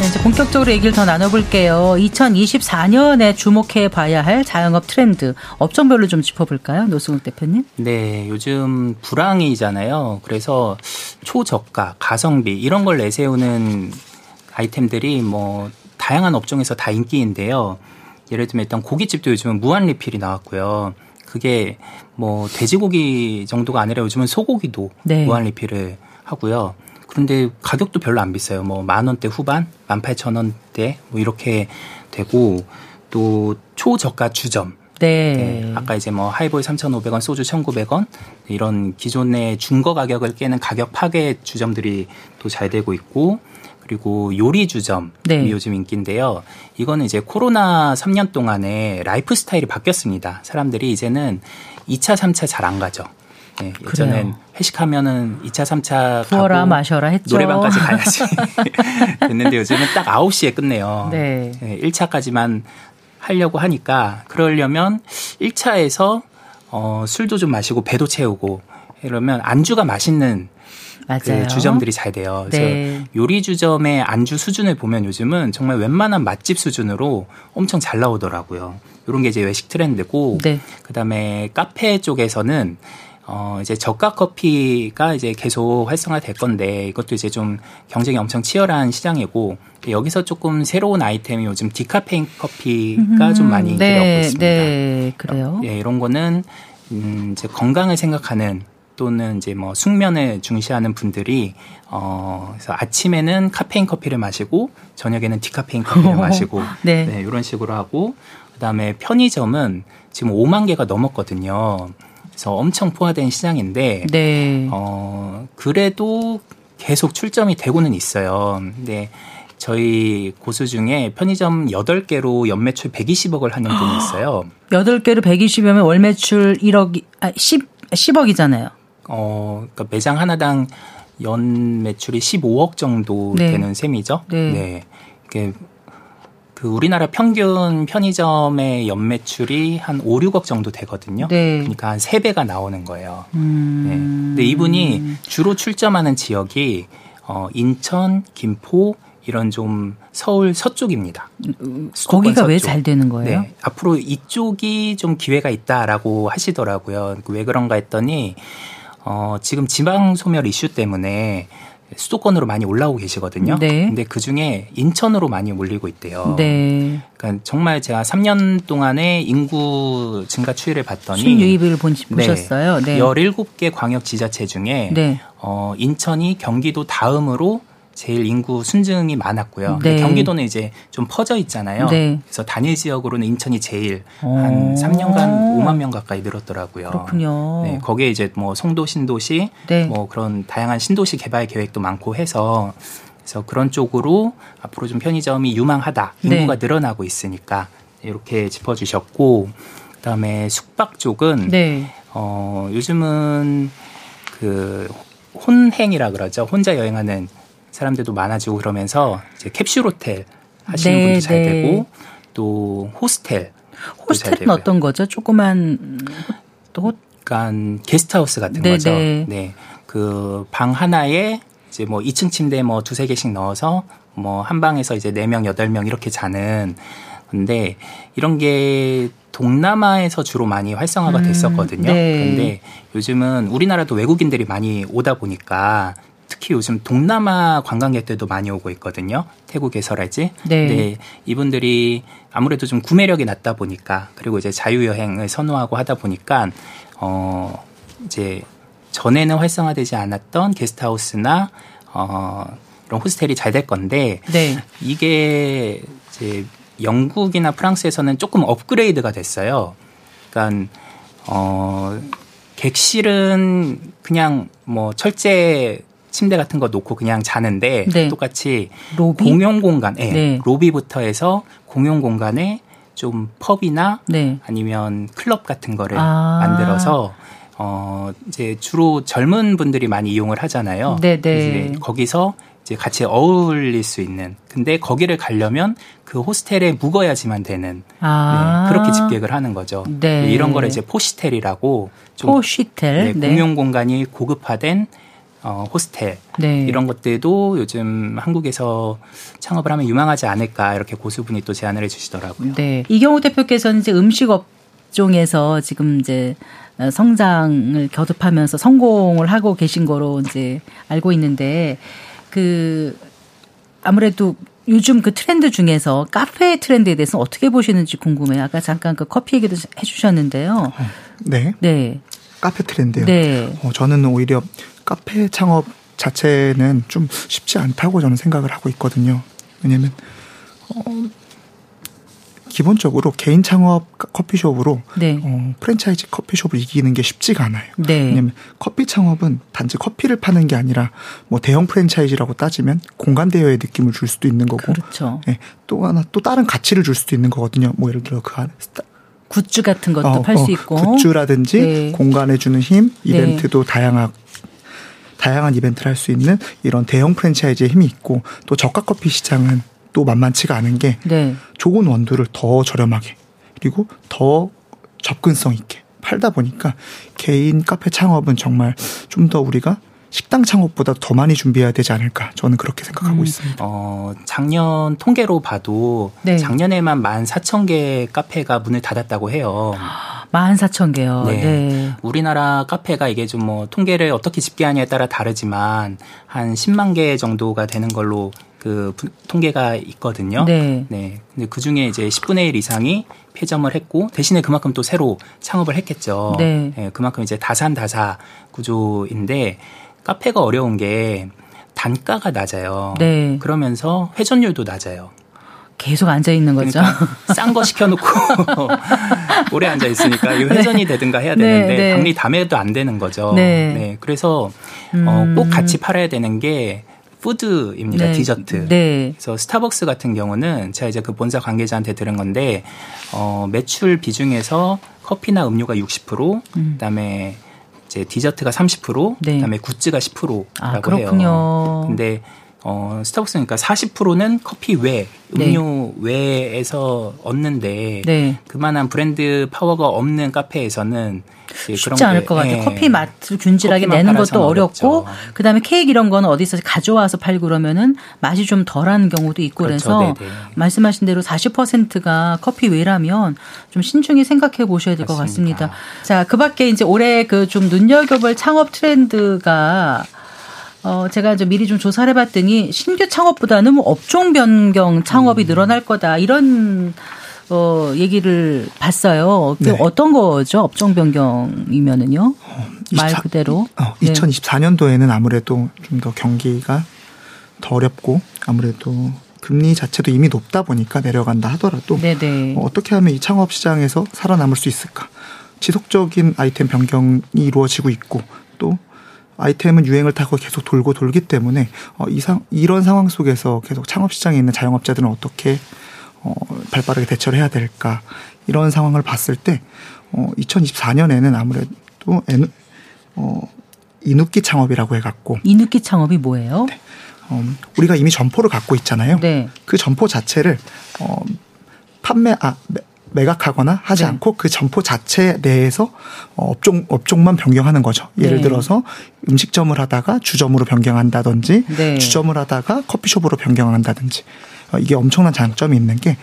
네, 이제 본격적으로 얘기를 더 나눠볼게요. 2024년에 주목해 봐야 할 자영업 트렌드 업종별로 좀 짚어볼까요, 노승욱 대표님? 네, 요즘 불황이잖아요. 그래서 초저가, 가성비 이런 걸 내세우는 아이템들이 뭐 다양한 업종에서 다 인기인데요. 예를 들면 일단 고깃집도 요즘은 무한 리필이 나왔고요. 그게 뭐 돼지고기 정도가 아니라 요즘은 소고기도 네. 무한 리필을 하고요. 그런데 가격도 별로 안 비싸요. 뭐 만 원대 후반, 만 팔천 원대 뭐 이렇게 되고 또 초저가 주점. 네. 네. 아까 이제 뭐 하이볼 3,500원, 소주 1,900원 이런 기존의 중거 가격을 깨는 가격 파괴 주점들이 또 잘 되고 있고 그리고 요리 주점이 네. 요즘 인기인데요. 이거는 이제 코로나 3년 동안에 라이프 스타일이 바뀌었습니다. 사람들이 이제는 2차, 3차 잘 안 가죠. 네, 예전엔. 회식하면은 2차, 3차 부어라 마셔라 했죠. 노래방까지 가야지. 됐는데 요즘은 딱 9시에 끝내요. 네. 네 1차까지만 하려고 하니까 그러려면 1차에서 어, 술도 좀 마시고 배도 채우고 이러면 안주가 맛있는 그 주점들이 잘 돼요. 그래서 네. 요리 주점의 안주 수준을 보면 요즘은 정말 웬만한 맛집 수준으로 엄청 잘 나오더라고요. 이런 게 이제 외식 트렌드고 네. 그다음에 카페 쪽에서는 어, 이제 저가 커피가 이제 계속 활성화 될 건데 이것도 이제 좀 경쟁이 엄청 치열한 시장이고 여기서 조금 새로운 아이템이 요즘 디카페인 커피가 음, 좀 많이 네, 얻고 있습니다. 네, 그래요. 예, 이런 거는 음, 이제 건강을 생각하는 또는 이제 뭐 숙면을 중시하는 분들이 어 그래서 아침에는 카페인 커피를 마시고 저녁에는 디카페인 커피를 마시고 네. 네 이런 식으로 하고 그다음에 편의점은 지금 5만 개가 넘었거든요. 그래서 엄청 포화된 시장인데 네. 어 그래도 계속 출점이 되고는 있어요. 근데 저희 고수 중에 편의점 8개로 연매출 120억을 하는 분이 있어요. 8개로 120이면 월 매출 1억 아 10, 10억이잖아요. 어, 그러니까 매장 하나당 연 매출이 15억 정도 네. 되는 셈이죠. 네. 네. 그 우리나라 평균 편의점의 연매출이 한 5, 6억 정도 되거든요. 네. 그러니까 한 3배가 나오는 거예요. 음. 네. 근데 이분이 주로 출점하는 지역이 어 인천, 김포 이런 좀 서울 서쪽입니다. 거기가 왜잘 되는 거예요? 네. 앞으로 이쪽이 좀 기회가 있다라고 하시더라고요. 왜 그런가 했더니 어 지금 지방 소멸 이슈 때문에 수도권으로 많이 올라오고 계시거든요. 네. 근데 그 중에 인천으로 많이 몰리고 있대요. 네. 그러니까 정말 제가 3년 동안의 인구 증가 추이를 봤더니 순유입을 보셨어요. 네. 네. 17개 광역 지자체 중에 네. 어 인천이 경기도 다음으로 제일 인구 순증이 많았고요. 네. 경기도는 이제 좀 퍼져 있잖아요. 네. 그래서 단일 지역으로는 인천이 제일 한 3년간 5만 명 가까이 늘었더라고요. 그렇군요. 네, 거기에 이제 뭐 송도 신도시 네. 뭐 그런 다양한 신도시 개발 계획도 많고 해서 그래서 그런 쪽으로 앞으로 좀 편의점이 유망하다. 인구가 네. 늘어나고 있으니까 이렇게 짚어 주셨고 그다음에 숙박 쪽은 네. 어 요즘은 그 혼행이라 그러죠. 혼자 여행하는 사람들도 많아지고 그러면서 이제 캡슐 호텔 하시는 네, 분도 잘 네. 되고 또 호스텔 호스텔은 어떤 거죠? 조그만 또 그러니까 게스트하우스 같은 네, 거죠. 네. 네. 그 방 하나에 이제 뭐 2층 침대 뭐 두세 개씩 넣어서 뭐 한 방에서 이제 4명, 8명 이렇게 자는 근데 이런 게 동남아에서 주로 많이 활성화가 음, 됐었거든요. 네. 그런데 요즘은 우리나라도 외국인들이 많이 오다 보니까 특히 요즘 동남아 관광객들도 많이 오고 있거든요. 태국에서라지. 네. 네. 이분들이 아무래도 좀 구매력이 낮다 보니까 그리고 이제 자유여행을 선호하고 하다 보니까 어 이제 전에는 활성화되지 않았던 게스트하우스나 어 이런 호스텔이 잘 될 건데 네. 이게 이제 영국이나 프랑스에서는 조금 업그레이드가 됐어요. 그러니까 어 객실은 그냥 뭐 철제 침대 같은 거 놓고 그냥 자는데 네. 똑같이 로비? 공용 공간, 네. 네. 로비부터 해서 공용 공간에 좀 펍이나 네. 아니면 클럽 같은 거를 아. 만들어서 어 이제 주로 젊은 분들이 많이 이용을 하잖아요. 네네. 네. 거기서 이제 같이 어울릴 수 있는. 근데 거기를 가려면 그 호스텔에 묵어야지만 되는 아. 네, 그렇게 집객을 하는 거죠. 네. 네 이런 거를 이제 포시텔이라고 포시텔 네, 공용 공간이 고급화된 어, 호스텔 네. 이런 것들도 요즘 한국에서 창업을 하면 유망하지 않을까 이렇게 고수분이 또 제안을 해주시더라고요. 네, 이경우 대표께서는 이제 음식 업종에서 지금 이제 성장을 겨듭하면서 성공을 하고 계신 거로 이제 알고 있는데 그 아무래도 요즘 그 트렌드 중에서 카페 트렌드에 대해서 어떻게 보시는지 궁금해요. 아까 잠깐 그 커피 얘기도 해주셨는데요. 네. 네. 카페 트렌드요. 네. 어, 저는 오히려 카페 창업 자체는 좀 쉽지 않다고 저는 생각을 하고 있거든요. 왜냐면 어, 기본적으로 개인 창업 커피숍으로 네. 어, 프랜차이즈 커피숍을 이기는 게 쉽지가 않아요. 네. 왜냐면 커피 창업은 단지 커피를 파는 게 아니라 뭐 대형 프랜차이즈라고 따지면 공간 대여의 느낌을 줄 수도 있는 거고, 그렇죠. 네, 또 하나 또 다른 가치를 줄 수도 있는 거거든요. 뭐 예를 들어 그 안에 굿즈 같은 것도 어, 팔수 어, 있고 굿즈라든지 네. 공간에 주는 힘, 네. 이벤트도 네. 다양한 다양한 이벤트를 할 수 있는 이런 대형 프랜차이즈의 힘이 있고 또 저가 커피 시장은 또 만만치가 않은 게 네. 좋은 원두를 더 저렴하게 그리고 더 접근성 있게 팔다 보니까 개인 카페 창업은 정말 좀 더 우리가 식당 창업보다 더 많이 준비해야 되지 않을까 저는 그렇게 생각하고 음. 있습니다. 어, 작년 통계로 봐도 네. 작년에만 14,000개 카페가 문을 닫았다고 해요. 14,000개요. 네. 네. 우리나라 카페가 이게 좀 뭐 통계를 어떻게 집계하냐에 따라 다르지만 한 10만 개 정도가 되는 걸로 그 통계가 있거든요. 네. 네. 근데 그 중에 이제 10분의 1 이상이 폐점을 했고 대신에 그만큼 또 새로 창업을 했겠죠. 네. 네 그만큼 이제 다산다사 구조인데 카페가 어려운 게 단가가 낮아요. 네. 그러면서 회전율도 낮아요. 계속 앉아 있는 거죠. 그러니까 싼거 시켜놓고 오래 앉아 있으니까 이 회전이 네. 되든가 해야 되는데 네, 네. 박리 담에도 안 되는 거죠. 네. 네. 그래서 음. 어, 꼭 같이 팔아야 되는 게 푸드입니다. 네. 디저트. 네. 그래서 스타벅스 같은 경우는 제가 이제 그 본사 관계자한테 들은 건데 어, 매출 비중에서 커피나 음료가 60%, 음. 그다음에 이제 디저트가 30%, 네. 그다음에 굿즈가 10%라고 아, 그렇군요. 해요. 근데 어, 스타벅스는 그러니까 40%는 커피 외, 네. 음료 네. 외에서 얻는데 네. 그만한 브랜드 파워가 없는 카페에서는 쉽지 않을 것 같아요. 예. 커피 맛을 균질하게 내는 것도 어렵고 어렵죠. 그다음에 케이크 이런 거는 어디서 가져와서 팔고 그러면은 맛이 좀 덜한 경우도 있고 그렇죠. 그래서 네네. 말씀하신 대로 40%가 커피 외라면 좀 신중히 생각해 보셔야 될 것 같습니다. 자, 그밖에 이제 올해 그 좀 눈여겨볼 창업 트렌드가 어, 제가 좀 미리 좀 조사를 해봤더니 신규 창업보다는 뭐 업종 변경 창업이 음. 늘어날 거다 이런 어, 얘기를 봤어요. 그 네. 어떤 거죠? 업종 변경이면은요? 어, 24, 말 그대로. 어, 2024년도에는 아무래도 좀 더 경기가 더 어렵고 아무래도 금리 자체도 이미 높다 보니까 내려간다 하더라도 네네. 어, 어떻게 하면 이 창업 시장에서 살아남을 수 있을까? 지속적인 아이템 변경이 이루어지고 있고 또 아이템은 유행을 타고 계속 돌고 돌기 때문에 어, 이상 이런 상황 속에서 계속 창업 시장에 있는 자영업자들은 어떻게 어, 발빠르게 대처를 해야 될까 이런 상황을 봤을 때 어, 2024년에는 아무래도 에누, 어, 이누끼 창업이라고 해갖고 이누끼 창업이 뭐예요? 네. 어, 우리가 이미 점포를 갖고 있잖아요. 네. 그 점포 자체를 어, 판매 아 매각하거나 하지 네. 않고 그 점포 자체 내에서 어, 업종 업종만 변경하는 거죠. 예를 네. 들어서 음식점을 하다가 주점으로 변경한다든지 네. 주점을 하다가 커피숍으로 변경한다든지 어, 이게 엄청난 장점이 있는 게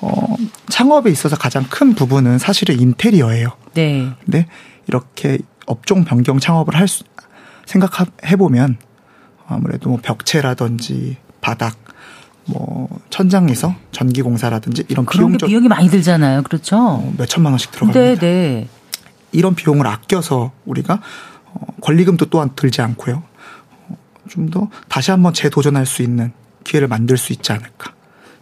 어, 창업에 있어서 가장 큰 부분은 사실은 인테리어예요. 네. 근데 이렇게 업종 변경 창업을 할 수, 생각해 보면 아무래도 뭐 벽체라든지 바닥 뭐 천장에서 전기 공사라든지 이런 비용 비용이 많이 들잖아요. 그렇죠? 어, 몇 천만 원씩 들어갑니다. 네, 네. 이런 비용을 아껴서 우리가 어, 권리금도 또한 들지 않고요. 어, 좀더 다시 한번 재도전할 수 있는 기회를 만들 수 있지 않을까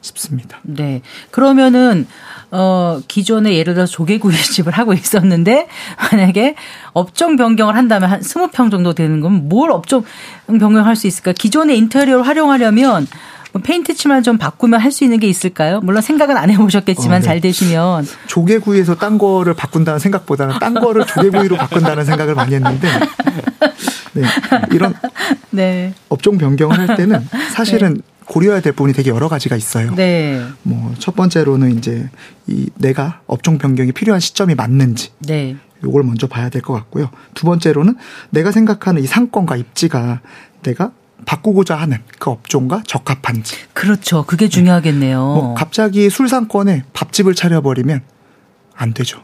싶습니다. 네. 그러면은 어 기존에 예를 들어 조개구이집을 하고 있었는데 만약에 업종 변경을 한다면 한 20평 정도 되는 건 뭘 업종 변경할 수 있을까? 기존의 인테리어를 활용하려면 뭐 페인트 칠만 좀 바꾸면 할 수 있는 게 있을까요? 물론 생각은 안 해보셨겠지만 어, 네. 잘 되시면 조개구이에서 딴 거를 바꾼다는 생각보다는 딴 거를 조개구이로 바꾼다는 생각을 많이 했는데 네, 이런 네. 업종 변경을 할 때는 사실은 네. 고려해야 될 부분이 되게 여러 가지가 있어요. 네. 뭐 첫 번째로는 이제 이 내가 업종 변경이 필요한 시점이 맞는지. 네. 요걸 먼저 봐야 될 것 같고요. 두 번째로는 내가 생각하는 이 상권과 입지가 내가 바꾸고자 하는 그 업종과 적합한지. 그렇죠. 그게 중요하겠네요. 뭐 갑자기 술상권에 밥집을 차려버리면 안 되죠.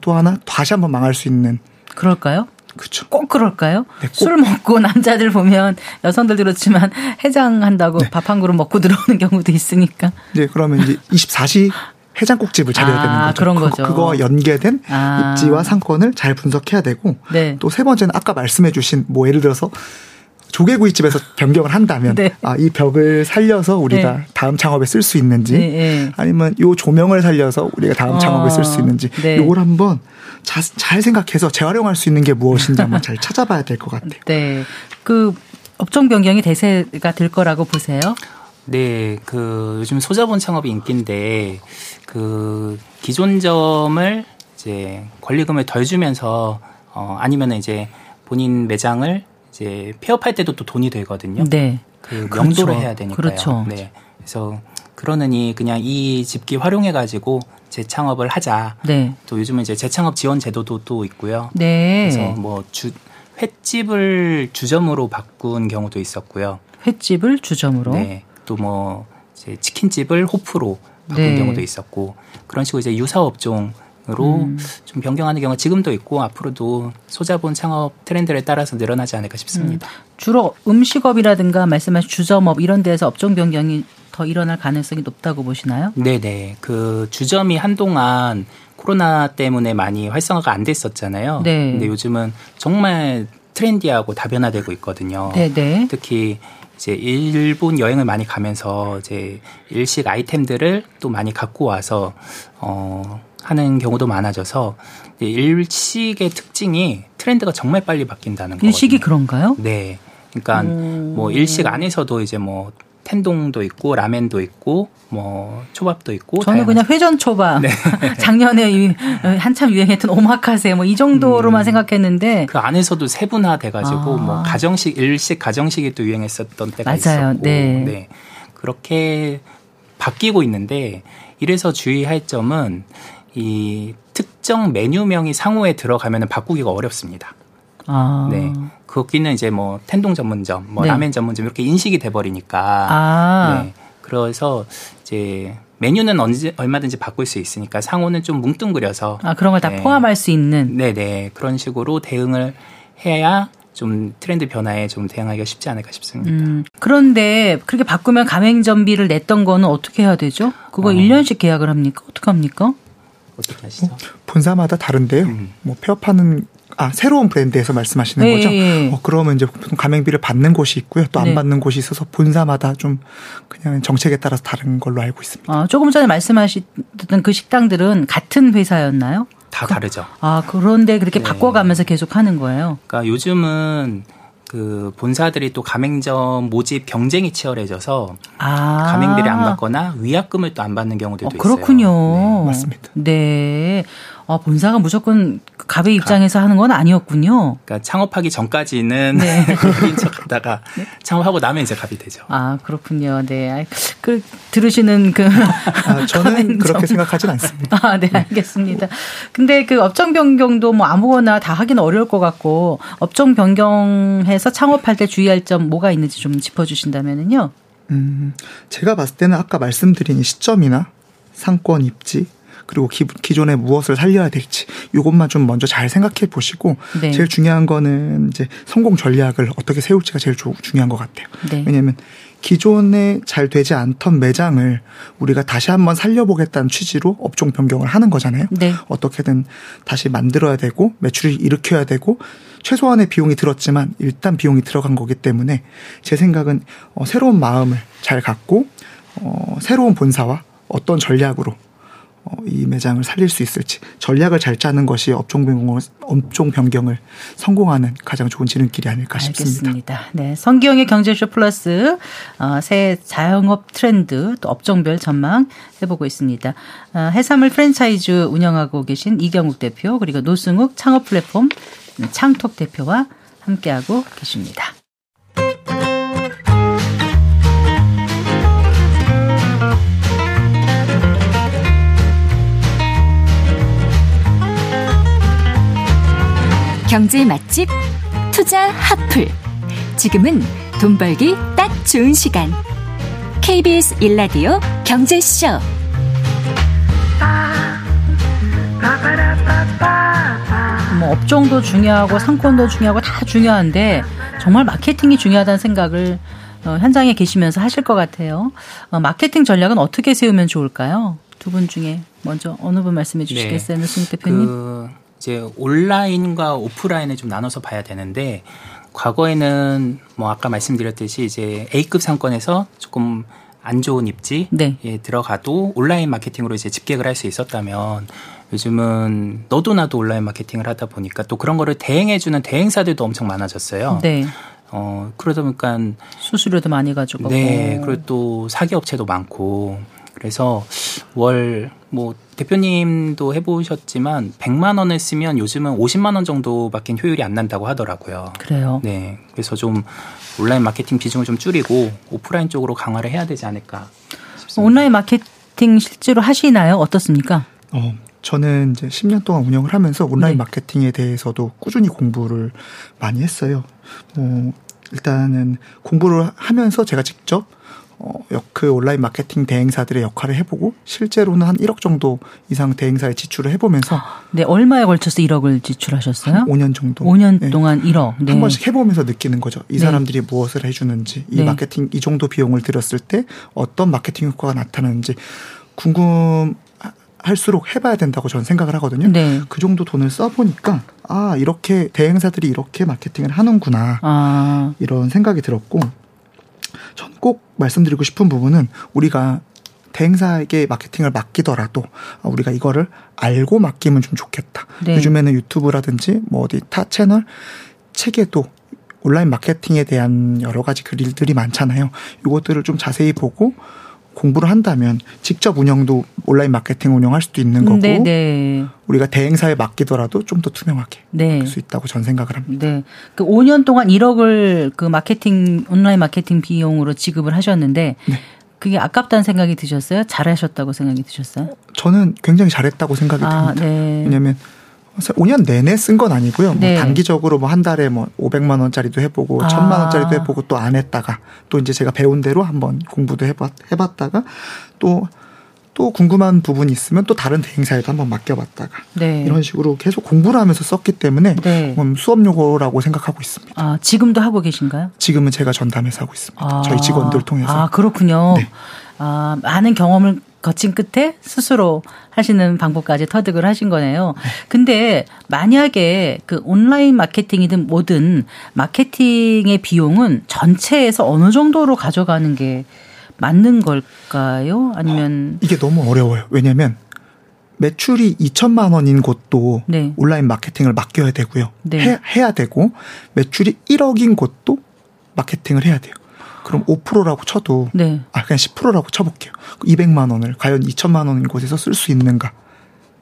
또 하나 다시 한번 망할 수 있는. 그럴까요? 그렇죠. 꼭 그럴까요? 네, 꼭. 술 먹고 남자들 보면 여성들도 그렇지만 해장한다고 네. 밥한 그릇 먹고 들어오는 경우도 있으니까. 네, 그러면 이제 24시 해장국집을 차려야 아, 되는 거죠. 그런 거죠. 그, 거와 연계된 아. 입지와 상권을 잘 분석해야 되고 네. 또세 번째는 아까 말씀해 주신 뭐 예를 들어서 조개구이집에서 변경을 한다면 네. 아, 이 벽을 살려서 우리가 네. 다음 창업에 쓸 수 있는지 네, 네. 아니면 요 조명을 살려서 우리가 다음 어, 창업에 쓸 수 있는지 네. 요걸 한번 자, 잘 생각해서 재활용할 수 있는 게 무엇인지 한번 잘 찾아봐야 될 것 같아요. 네. 그 업종 변경이 대세가 될 거라고 보세요? 네, 그 요즘 소자본 창업이 인기인데 그 기존 점을 이제 권리금을 덜 주면서 어 아니면은 이제 본인 매장을 이제 폐업할 때도 또 돈이 되거든요. 네. 그 명도를 그렇죠. 해야 되니까요. 그렇죠. 네. 그래서 그러느니 그냥 이 집기 활용해 가지고 재창업을 하자. 네. 또 요즘은 이제 재창업 지원 제도도 또 있고요. 네. 그래서 뭐 주 횟집을 주점으로 바꾼 경우도 있었고요. 횟집을 주점으로. 네. 또 뭐 이제 치킨집을 호프로 바꾼 네. 경우도 있었고 그런 식으로 이제 유사 업종 으로 음. 좀 변경하는 경우가 지금도 있고 앞으로도 소자본 창업 트렌드에 따라서 늘어나지 않을까 싶습니다. 음. 주로 음식업이라든가 말씀하신 주점업 이런 데서 업종 변경이 더 일어날 가능성이 높다고 보시나요? 네네. 그 주점이 한동안 코로나 때문에 많이 활성화가 안 됐었잖아요. 네. 근데 요즘은 정말 트렌디하고 다변화되고 있거든요. 네네. 특히 이제 일본 여행을 많이 가면서 이제 일식 아이템들을 또 많이 갖고 와서 어 하는 경우도 많아져서 일식의 특징이 트렌드가 정말 빨리 바뀐다는 거예요. 일식이 그런가요? 네. 그러니까 음. 뭐 일식 안에서도 이제 뭐 텐동도 있고 라멘도 있고 뭐 초밥도 있고 저는 그냥 회전 초밥 네. 작년에 한참 유행했던 오마카세 뭐 이 정도로만 음. 생각했는데 그 안에서도 세분화 돼가지고 아. 뭐 가정식 일식 가정식이 또 유행했었던 때가 맞아요. 있었고 네. 네. 그렇게 바뀌고 있는데 이래서 주의할 점은 이 특정 메뉴명이 상호에 들어가면 바꾸기가 어렵습니다. 아. 네. 거기는 이제 뭐 텐동 전문점, 뭐 네. 라멘 전문점 이렇게 인식이 돼 버리니까. 아. 네. 그래서 이제 메뉴는 언제 얼마든지 바꿀 수 있으니까 상호는 좀 뭉뚱그려서 아 그런 걸다 네. 포함할 수 있는 네 네 그런 식으로 대응을 해야 좀 트렌드 변화에 좀 대응하기가 쉽지 않을까 싶습니다. 음, 그런데 그렇게 바꾸면 가맹점비를 냈던 거는 어떻게 해야 되죠? 그거 어. 1년씩 계약을 합니까? 어떻게 합니까? 어떻게 하시죠? 어, 본사마다 다른데요. 음. 뭐 폐업하는 아 새로운 브랜드에서 말씀하시는 네, 거죠? 예, 예. 어, 그러면 이제 보통 가맹비를 받는 곳이 있고요, 또안 네. 받는 곳이 있어서 본사마다 좀 그냥 정책에 따라서 다른 걸로 알고 있습니다. 아, 조금 전에 말씀하셨던 그 식당들은 같은 회사였나요? 다 그, 다르죠. 아 그런데 그렇게 네. 바꿔가면서 계속 하는 거예요? 그러니까 요즘은 그 본사들이 또 가맹점 모집 경쟁이 치열해져서 아. 가맹비를 안 받거나 위약금을 또 안 받는 경우들도 어, 그렇군요. 있어요. 네, 맞습니다. 네. 아, 본사가 무조건 가베 입장에서 하는 건 아니었군요. 그러니까 창업하기 전까지는 네. 인 척하다가 네? 창업하고 나면 이제 갑이 되죠. 아 그렇군요. 네, 그 들으시는 그 아, 저는 그렇게 생각하진 않습니다. 아, 네, 알겠습니다. 근데 그 업종 변경도 뭐 아무거나 다 하기는 어려울 것 같고 업종 변경해서 창업할 때 주의할 점 뭐가 있는지 좀 짚어주신다면은요. 음, 제가 봤을 때는 아까 말씀드린 이 시점이나 상권 입지 그리고 기, 기존에 무엇을 살려야 될지 이것만 좀 먼저 잘 생각해 보시고 네. 제일 중요한 거는 이제 성공 전략을 어떻게 세울지가 제일 조, 중요한 것 같아요. 네. 왜냐하면 기존에 잘 되지 않던 매장을 우리가 다시 한번 살려보겠다는 취지로 업종 변경을 하는 거잖아요. 네. 어떻게든 다시 만들어야 되고 매출을 일으켜야 되고 최소한의 비용이 들었지만 일단 비용이 들어간 거기 때문에 제 생각은 어, 새로운 마음을 잘 갖고 어, 새로운 본사와 어떤 전략으로 어, 이 매장을 살릴 수 있을지 전략을 잘 짜는 것이 업종 변경을, 업종 변경을 성공하는 가장 좋은 지름길이 아닐까 싶습니다. 알겠습니다. 네, 성기영의 경제쇼 플러스 어, 새 자영업 트렌드 또 업종별 전망 해보고 있습니다. 어, 해산물 프랜차이즈 운영하고 계신 이경욱 대표 그리고 노승욱 창업 플랫폼 창톡 대표와 함께하고 계십니다. 경제 맛집 투자 핫플. 지금은 돈 벌기 딱 좋은 시간. KBS 일라디오 경제쇼. 뭐 업종도 중요하고 상권도 중요하고 다 중요한데 정말 마케팅이 중요하다는 생각을 어, 현장에 계시면서 하실 것 같아요. 어, 마케팅 전략은 어떻게 세우면 좋을까요? 두 분 중에 먼저 어느 분 말씀해 주시겠어요, 네. 승 대표님? 그... 이제 온라인과 오프라인을 좀 나눠서 봐야 되는데 과거에는 뭐 아까 말씀드렸듯이 이제 A급 상권에서 조금 안 좋은 입지에 네. 들어가도 온라인 마케팅으로 이제 집객을 할 수 있었다면 요즘은 너도 나도 온라인 마케팅을 하다 보니까 또 그런 거를 대행해주는 대행사들도 엄청 많아졌어요. 네. 어, 그러다 보니까 수수료도 많이 가지고. 네. 그리고 또 사기업체도 많고 그래서 월 뭐 대표님도 해보셨지만 100만 원을 쓰면 요즘은 50만 원 정도밖에 효율이 안 난다고 하더라고요. 그래요. 네, 그래서 좀 온라인 마케팅 비중을 좀 줄이고 오프라인 쪽으로 강화를 해야 되지 않을까. 싶습니다. 온라인 마케팅 실제로 하시나요? 어떻습니까? 어, 저는 이제 10년 동안 운영을 하면서 온라인 네. 마케팅에 대해서도 꾸준히 공부를 많이 했어요. 뭐 일단은 공부를 하면서 제가 직접 어, 그 온라인 마케팅 대행사들의 역할을 해보고 실제로는 한 1억 정도 이상 대행사에 지출을 해보면서 네 얼마에 걸쳐서 1억을 지출하셨어요? 5년 정도. 5년 네. 동안 1억. 네. 한 번씩 해보면서 느끼는 거죠. 이 네. 사람들이 무엇을 해주는지, 이 네. 마케팅 이 정도 비용을 들였을 때 어떤 마케팅 효과가 나타나는지 궁금. 할수록 해봐야 된다고 저는 생각을 하거든요. 네. 그 정도 돈을 써보니까 아 이렇게 대행사들이 이렇게 마케팅을 하는구나 아. 이런 생각이 들었고 전 꼭 말씀드리고 싶은 부분은 우리가 대행사에게 마케팅을 맡기더라도 우리가 이거를 알고 맡기면 좀 좋겠다. 네. 요즘에는 유튜브라든지 뭐 어디 타 채널 책에도 온라인 마케팅에 대한 여러 가지 글들이 많잖아요. 이것들을 좀 자세히 보고 공부를 한다면 직접 운영도 온라인 마케팅 운영할 수도 있는 거고 네네. 네. 우리가 대행사에 맡기더라도 좀 더 투명하게 네. 할수 있다고 전 생각을 합니다. 네. 그 5년 동안 1억을 그 마케팅 온라인 마케팅 비용으로 지급을 하셨는데 네. 그게 아깝다는 생각이 드셨어요? 잘하셨다고 생각이 드셨어요? 저는 굉장히 잘했다고 생각이 아, 듭니다. 네. 왜냐하면 5년 내내 쓴 건 아니고요. 뭐 네. 뭐 단기적으로 뭐 한 달에 뭐 500만 원짜리도 해보고 아. 1000만 원짜리도 해보고 또 안 했다가 또 이제 제가 배운 대로 한번 공부도 해봤, 해봤다가 또 또 궁금한 부분이 있으면 또 다른 대행사에도 한번 맡겨봤다가 네. 이런 식으로 계속 공부를 하면서 썼기 때문에 네. 수업 요구라고 생각하고 있습니다. 아 지금도 하고 계신가요? 지금은 제가 전담해서 하고 있습니다. 아. 저희 직원들 통해서. 아 그렇군요. 네. 아 많은 경험을 거친 끝에 스스로 하시는 방법까지 터득을 하신 거네요. 근데 만약에 그 온라인 마케팅이든 뭐든 마케팅의 비용은 전체에서 어느 정도로 가져가는 게 맞는 걸까요? 아니면 어, 이게 너무 어려워요. 왜냐면 매출이 2천만 원인 곳도 네. 온라인 마케팅을 맡겨야 되고요. 네. 해, 야 되고 매출이 1억인 곳도 마케팅을 해야 돼요. 그럼 5%라고 쳐도 네. 아 그냥 10%라고 쳐볼게요. 200만 원을 과연 2천만 원인 곳에서 쓸 수 있는가?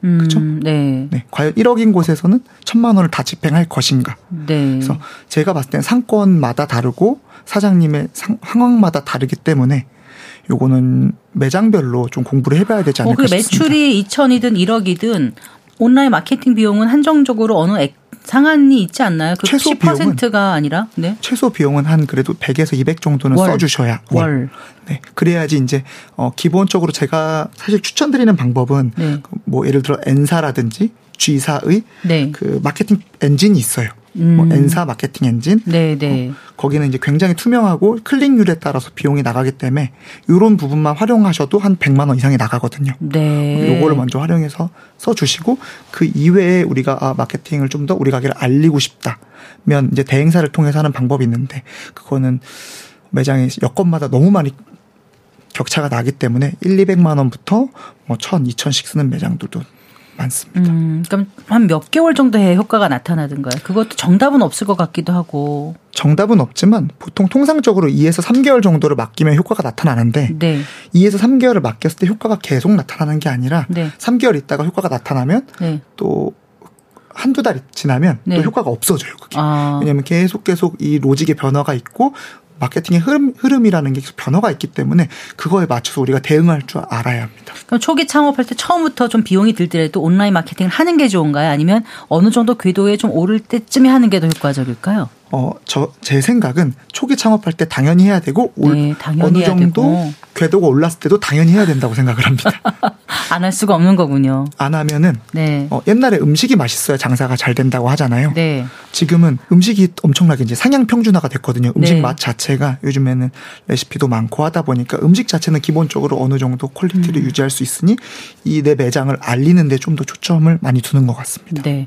음, 그렇죠? 네. 네. 과연 1억인 곳에서는 1천만 원을 다 집행할 것인가? 네. 그래서 제가 봤을 때는 상권마다 다르고 사장님의 상, 황마다 다르기 때문에 요거는 매장별로 좀 공부를 해봐야 되지 않을까 어, 그 매출이 2천이든 1억이든 온라인 마케팅 비용은 한정적으로 어느 액 상한이 있지 않나요? 그 최소 10%가 아니라 네. 최소 비용은 한 그래도 100에서 200 정도는 월. 써주셔야 월. 월. 네. 그래야지 이제 어 기본적으로 제가 사실 추천드리는 방법은 네. 뭐 예를 들어 N사라든지 G사의 네. 그 마케팅 엔진이 있어요. 뭐 음. 뭐 N사 마케팅 엔진. 어, 거기는 이제 굉장히 투명하고 클릭률에 따라서 비용이 나가기 때문에 이런 부분만 활용하셔도 한 100만 원 이상이 나가거든요. 네. 요거를 먼저 활용해서 써 주시고 그 이외에 우리가 아 마케팅을 좀 더 우리 가게를 알리고 싶다면 이제 대행사를 통해서 하는 방법이 있는데 그거는 매장에 여건마다 너무 많이 격차가 나기 때문에 1, 200만 원부터 뭐 1000, 2000씩 쓰는 매장들도 많습니다. 음, 그럼 한 몇 개월 정도의 효과가 나타나던가요? 그것도 정답은 없을 것 같기도 하고. 정답은 없지만 보통 통상적으로 2에서 3개월 정도를 맡기면 효과가 나타나는데 네. 2에서 3개월을 맡겼을 때 효과가 계속 나타나는 게 아니라 네. 3개월 있다가 효과가 나타나면 네. 또 한두 달 지나면 네. 또 효과가 없어져요, 그게. 아. 왜냐면 계속 계속 이 로직의 변화가 있고 마케팅의 흐름, 흐름이라는 게 변화가 있기 때문에 그거에 맞춰서 우리가 대응할 줄 알아야 합니다. 그럼 초기 창업할 때 처음부터 좀 비용이 들더라도 온라인 마케팅을 하는 게 좋은가요? 아니면 어느 정도 궤도에 좀 오를 때쯤에 하는 게 더 효과적일까요? 어, 저, 제 생각은 초기 창업할 때 당연히 해야 되고, 네, 당연히 어느 정도 되고. 궤도가 올랐을 때도 당연히 해야 된다고 생각을 합니다. 안 할 수가 없는 거군요. 안 하면은, 네. 어, 옛날에 음식이 맛있어야 장사가 잘 된다고 하잖아요. 네. 지금은 음식이 엄청나게 이제 상향 평준화가 됐거든요. 음식 네. 맛 자체가 요즘에는 레시피도 많고 하다 보니까 음식 자체는 기본적으로 어느 정도 quality를 음. 유지할 수 있으니 이 내 매장을 알리는데 좀 더 초점을 많이 두는 것 같습니다. 네.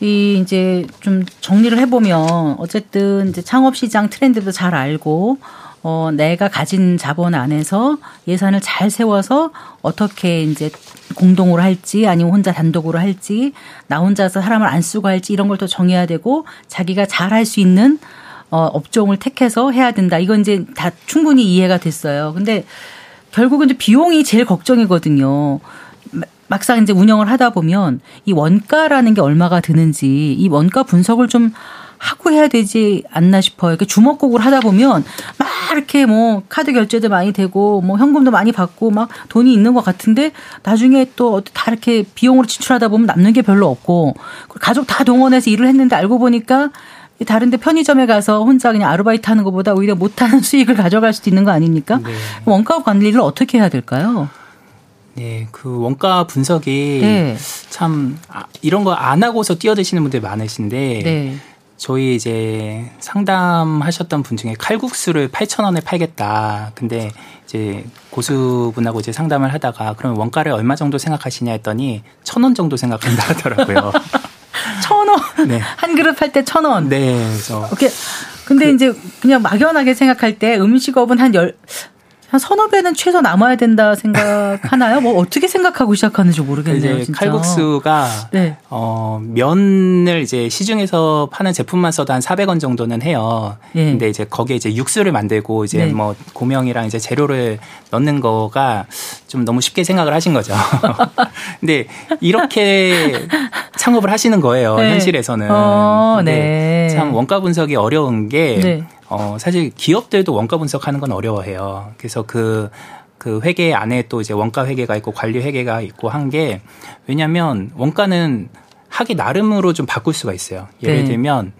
이 이제 좀 정리를 해보면 어쨌든 이제 창업 시장 트렌드도 잘 알고 어 내가 가진 자본 안에서 예산을 잘 세워서 어떻게 이제 공동으로 할지 아니면 혼자 단독으로 할지 나 혼자서 사람을 안 쓰고 할지 이런 걸 또 정해야 되고 자기가 잘 할 수 있는 어 업종을 택해서 해야 된다. 이건 이제 다 충분히 이해가 됐어요. 근데 결국은 이제 비용이 제일 걱정이거든요. 막상 이제 운영을 하다 보면 이 원가라는 게 얼마가 드는지 이 원가 분석을 좀 하고 해야 되지 않나 싶어요. 이렇게 주먹국을 하다 보면 막 이렇게 뭐 카드 결제도 많이 되고 뭐 현금도 많이 받고 막 돈이 있는 것 같은데 나중에 또 다 이렇게 비용으로 지출하다 보면 남는 게 별로 없고 가족 다 동원해서 일을 했는데 알고 보니까 다른데 편의점에 가서 혼자 그냥 아르바이트 하는 것보다 오히려 못하는 수익을 가져갈 수도 있는 거 아닙니까? 네. 원가 관리를 어떻게 해야 될까요? 네, 그 원가 분석이 네. 참 아, 이런 거 안 하고서 뛰어드시는 분들 많으신데 네. 저희 이제 상담하셨던 분 중에 칼국수를 8,000원에 팔겠다. 근데 이제 고수분하고 이제 상담을 하다가 그럼 원가를 얼마 정도 생각하시냐 했더니 1,000원 정도 생각한다 하더라고요. 천 원. 네. 한 그릇 팔때천 원. 네. 그래서. 오케이. 근데 그, 이제 그냥 막연하게 생각할 때 음식업은 한 열, 한 서너 배는 최소 남아야 된다 생각하나요? 뭐 어떻게 생각하고 시작하는지 모르겠네요. 이제 진짜. 칼국수가 네. 어 면을 이제 시중에서 파는 제품만 써도 한 400원 정도는 해요. 네. 근데 이제 거기에 이제 육수를 만들고 이제 네. 뭐 고명이랑 이제 재료를 넣는 거가 좀 너무 쉽게 생각을 하신 거죠. 근데 이렇게 창업을 하시는 거예요. 네. 현실에서는. 어, 네. 참 원가 분석이 어려운 게 네. 어, 사실 기업들도 원가 분석하는 건 어려워해요. 그래서 그, 그 회계 안에 또 이제 원가 회계가 있고 관리 회계가 있고 한 게 왜냐면 원가는 하기 나름으로 좀 바꿀 수가 있어요. 예를 네. 들면,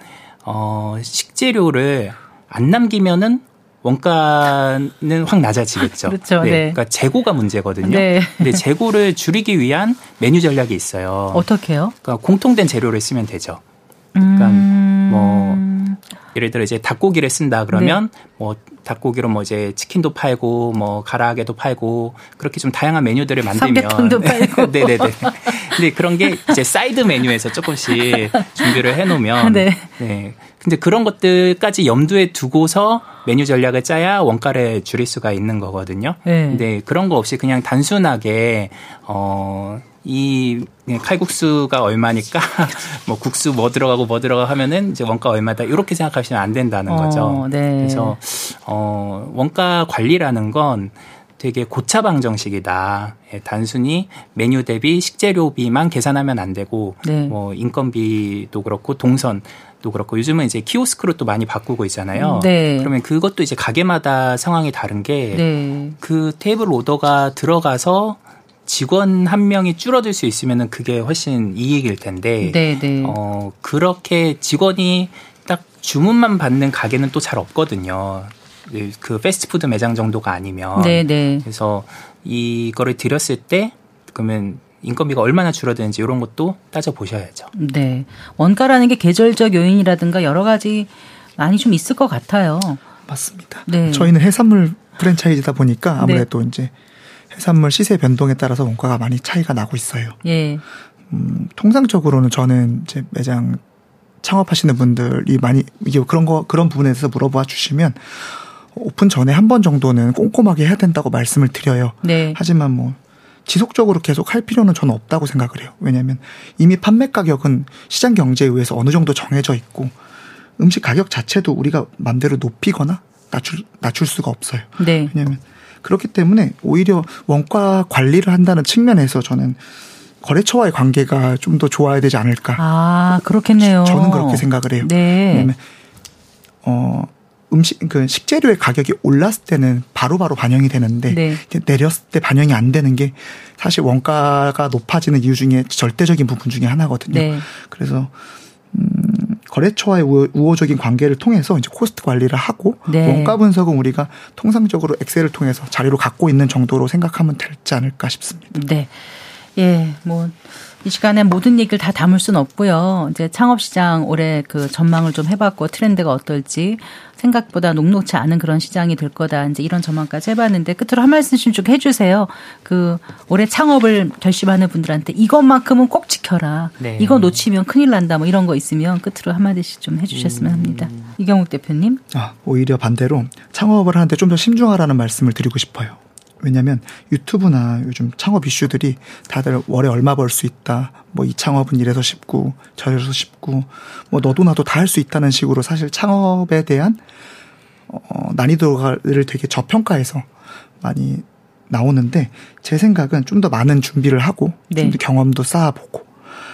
어, 식재료를 안 남기면은 원가는 확 낮아지겠죠. 그렇죠. 네. 네. 그러니까 재고가 문제거든요. 네. 근데 재고를 줄이기 위한 메뉴 전략이 있어요. 어떻게요? 그러니까 공통된 재료를 쓰면 되죠. 그러니까 음... 뭐 예를 들어 이제 닭고기를 쓴다 그러면 네. 뭐 닭고기로 뭐 이제 치킨도 팔고 뭐 가라아게도 팔고 그렇게 좀 다양한 메뉴들을 만들면 삼계탕도 팔고 네네네. 근데 그런 게 이제 사이드 메뉴에서 조금씩 준비를 해 놓으면 네. 네. 근데 그런 것들까지 염두에 두고서 메뉴 전략을 짜야 원가를 줄일 수가 있는 거거든요. 네. 근데 그런 거 없이 그냥 단순하게 어 이 칼국수가 얼마니까 뭐 국수 뭐 들어가고 뭐 들어가 하면은 이제 원가 얼마다 이렇게 생각하시면 안 된다는 거죠. 어, 네. 그래서 어 원가 관리라는 건 되게 고차방 정식이다. 예, 단순히 메뉴 대비 식재료비만 계산하면 안 되고 네. 뭐 인건비도 그렇고 동선도 그렇고 요즘은 이제 키오스크로 또 많이 바꾸고 있잖아요. 네. 그러면 그것도 이제 가게마다 상황이 다른 게그 네. 그 테이블 오더가 들어가서 직원 한 명이 줄어들 수 있으면은 그게 훨씬 이익일 텐데 네, 네. 어 그렇게 직원이 딱 주문만 받는 가게는 또 잘 없거든요. 그 패스트푸드 매장 정도가 아니면 네, 네. 그래서 이거를 드렸을 때 그러면 인건비가 얼마나 줄어드는지 이런 것도 따져 보셔야죠. 네. 원가라는 게 계절적 요인이라든가 여러 가지 많이 좀 있을 것 같아요. 맞습니다. 네. 저희는 해산물 프랜차이즈다 보니까 아무래도 네. 이제 해산물 시세 변동에 따라서 원가가 많이 차이가 나고 있어요. 예. 음, 통상적으로는 저는 이제 매장 창업하시는 분들이 많이 이게 그런 거 그런 부분에 대해서 물어봐 주시면 오픈 전에 한 번 정도는 꼼꼼하게 해야 된다고 말씀을 드려요. 네. 하지만 뭐 지속적으로 계속 할 필요는 저는 없다고 생각을 해요. 왜냐하면 이미 판매 가격은 시장 경제에 의해서 어느 정도 정해져 있고 음식 가격 자체도 우리가 맘대로 높이거나 낮출 낮출 수가 없어요. 네. 왜냐하면 그렇기 때문에 오히려 원가 관리를 한다는 측면에서 저는 거래처와의 관계가 좀 더 좋아야 되지 않을까. 아, 그렇겠네요. 저는 그렇게 생각을 해요. 네. 왜냐면 어 음식 그 식재료의 가격이 올랐을 때는 바로바로 바로 반영이 되는데 네. 내렸을 때 반영이 안 되는 게 사실 원가가 높아지는 이유 중에 절대적인 부분 중에 하나거든요. 네. 그래서 음, 거래처와의 우호 적인 관계를 통해서 이제 코스트 관리를 하고 네. 원가 분석은 우리가 통상적으로 엑셀을 통해서 자료로 갖고 있는 정도로 생각하면 되지 않을까 싶습니다. 네. 예, 뭐, 이 시간에 모든 얘기를 다 담을 수는 없고요. 이제 창업시장 올해 그 전망을 좀 해봤고 트렌드가 어떨지 생각보다 녹록치 않은 그런 시장이 될 거다. 이제 이런 전망까지 해봤는데 끝으로 한 말씀씩 좀 해주세요. 그 올해 창업을 결심하는 분들한테 이것만큼은 꼭 지켜라. 네. 이거 놓치면 큰일 난다. 뭐 이런 거 있으면 끝으로 한 마디씩 좀 해주셨으면 합니다. 음. 이경욱 대표님. 아 오히려 반대로 창업을 하는데 좀 더 신중하라는 말씀을 드리고 싶어요. 왜냐하면 유튜브나 요즘 창업 이슈들이 다들 월에 얼마 벌 수 있다. 뭐 이 창업은 이래서 쉽고 저래서 쉽고 뭐 너도 나도 다 할 수 있다는 식으로 사실 창업에 대한 어, 난이도를 되게 저평가해서 많이 나오는데 제 생각은 좀 더 많은 준비를 하고 네. 좀더 경험도 쌓아보고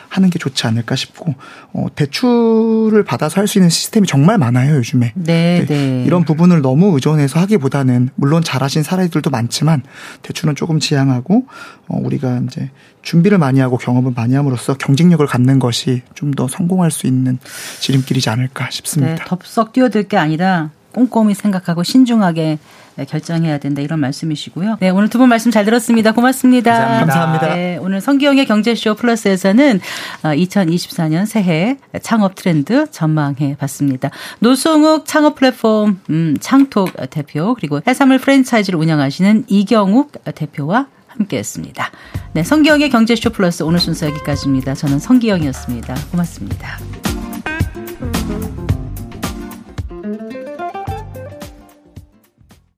하는 게 좋지 않을까 싶고 어, 대출을 받아서 할 수 있는 시스템이 정말 많아요 요즘에. 네, 네, 네. 이런 부분을 너무 의존해서 하기보다는 물론 잘하신 사례들도 많지만 대출은 조금 지양하고 어, 우리가 이제 준비를 많이 하고 경험을 많이 함으로써 경쟁력을 갖는 것이 좀 더 성공할 수 있는 지름길이지 않을까 싶습니다. 네, 덥석 뛰어들 게 아니라 꼼꼼히 생각하고 신중하게 결정해야 된다 이런 말씀이시고요. 네, 오늘 두 분 말씀 잘 들었습니다. 고맙습니다. 감사합니다. 감사합니다. 네, 오늘 성기영의 경제쇼 플러스에서는 2024년 어, 새해 창업 트렌드 전망해 봤습니다. 노승욱 창업 플랫폼 음, 창톡 대표 그리고 해산물 프랜차이즈를 운영하시는 이경욱 대표와 함께했습니다. 네, 성기영의 경제쇼 플러스 오늘 순서 여기까지입니다. 저는 성기영이었습니다. 고맙습니다.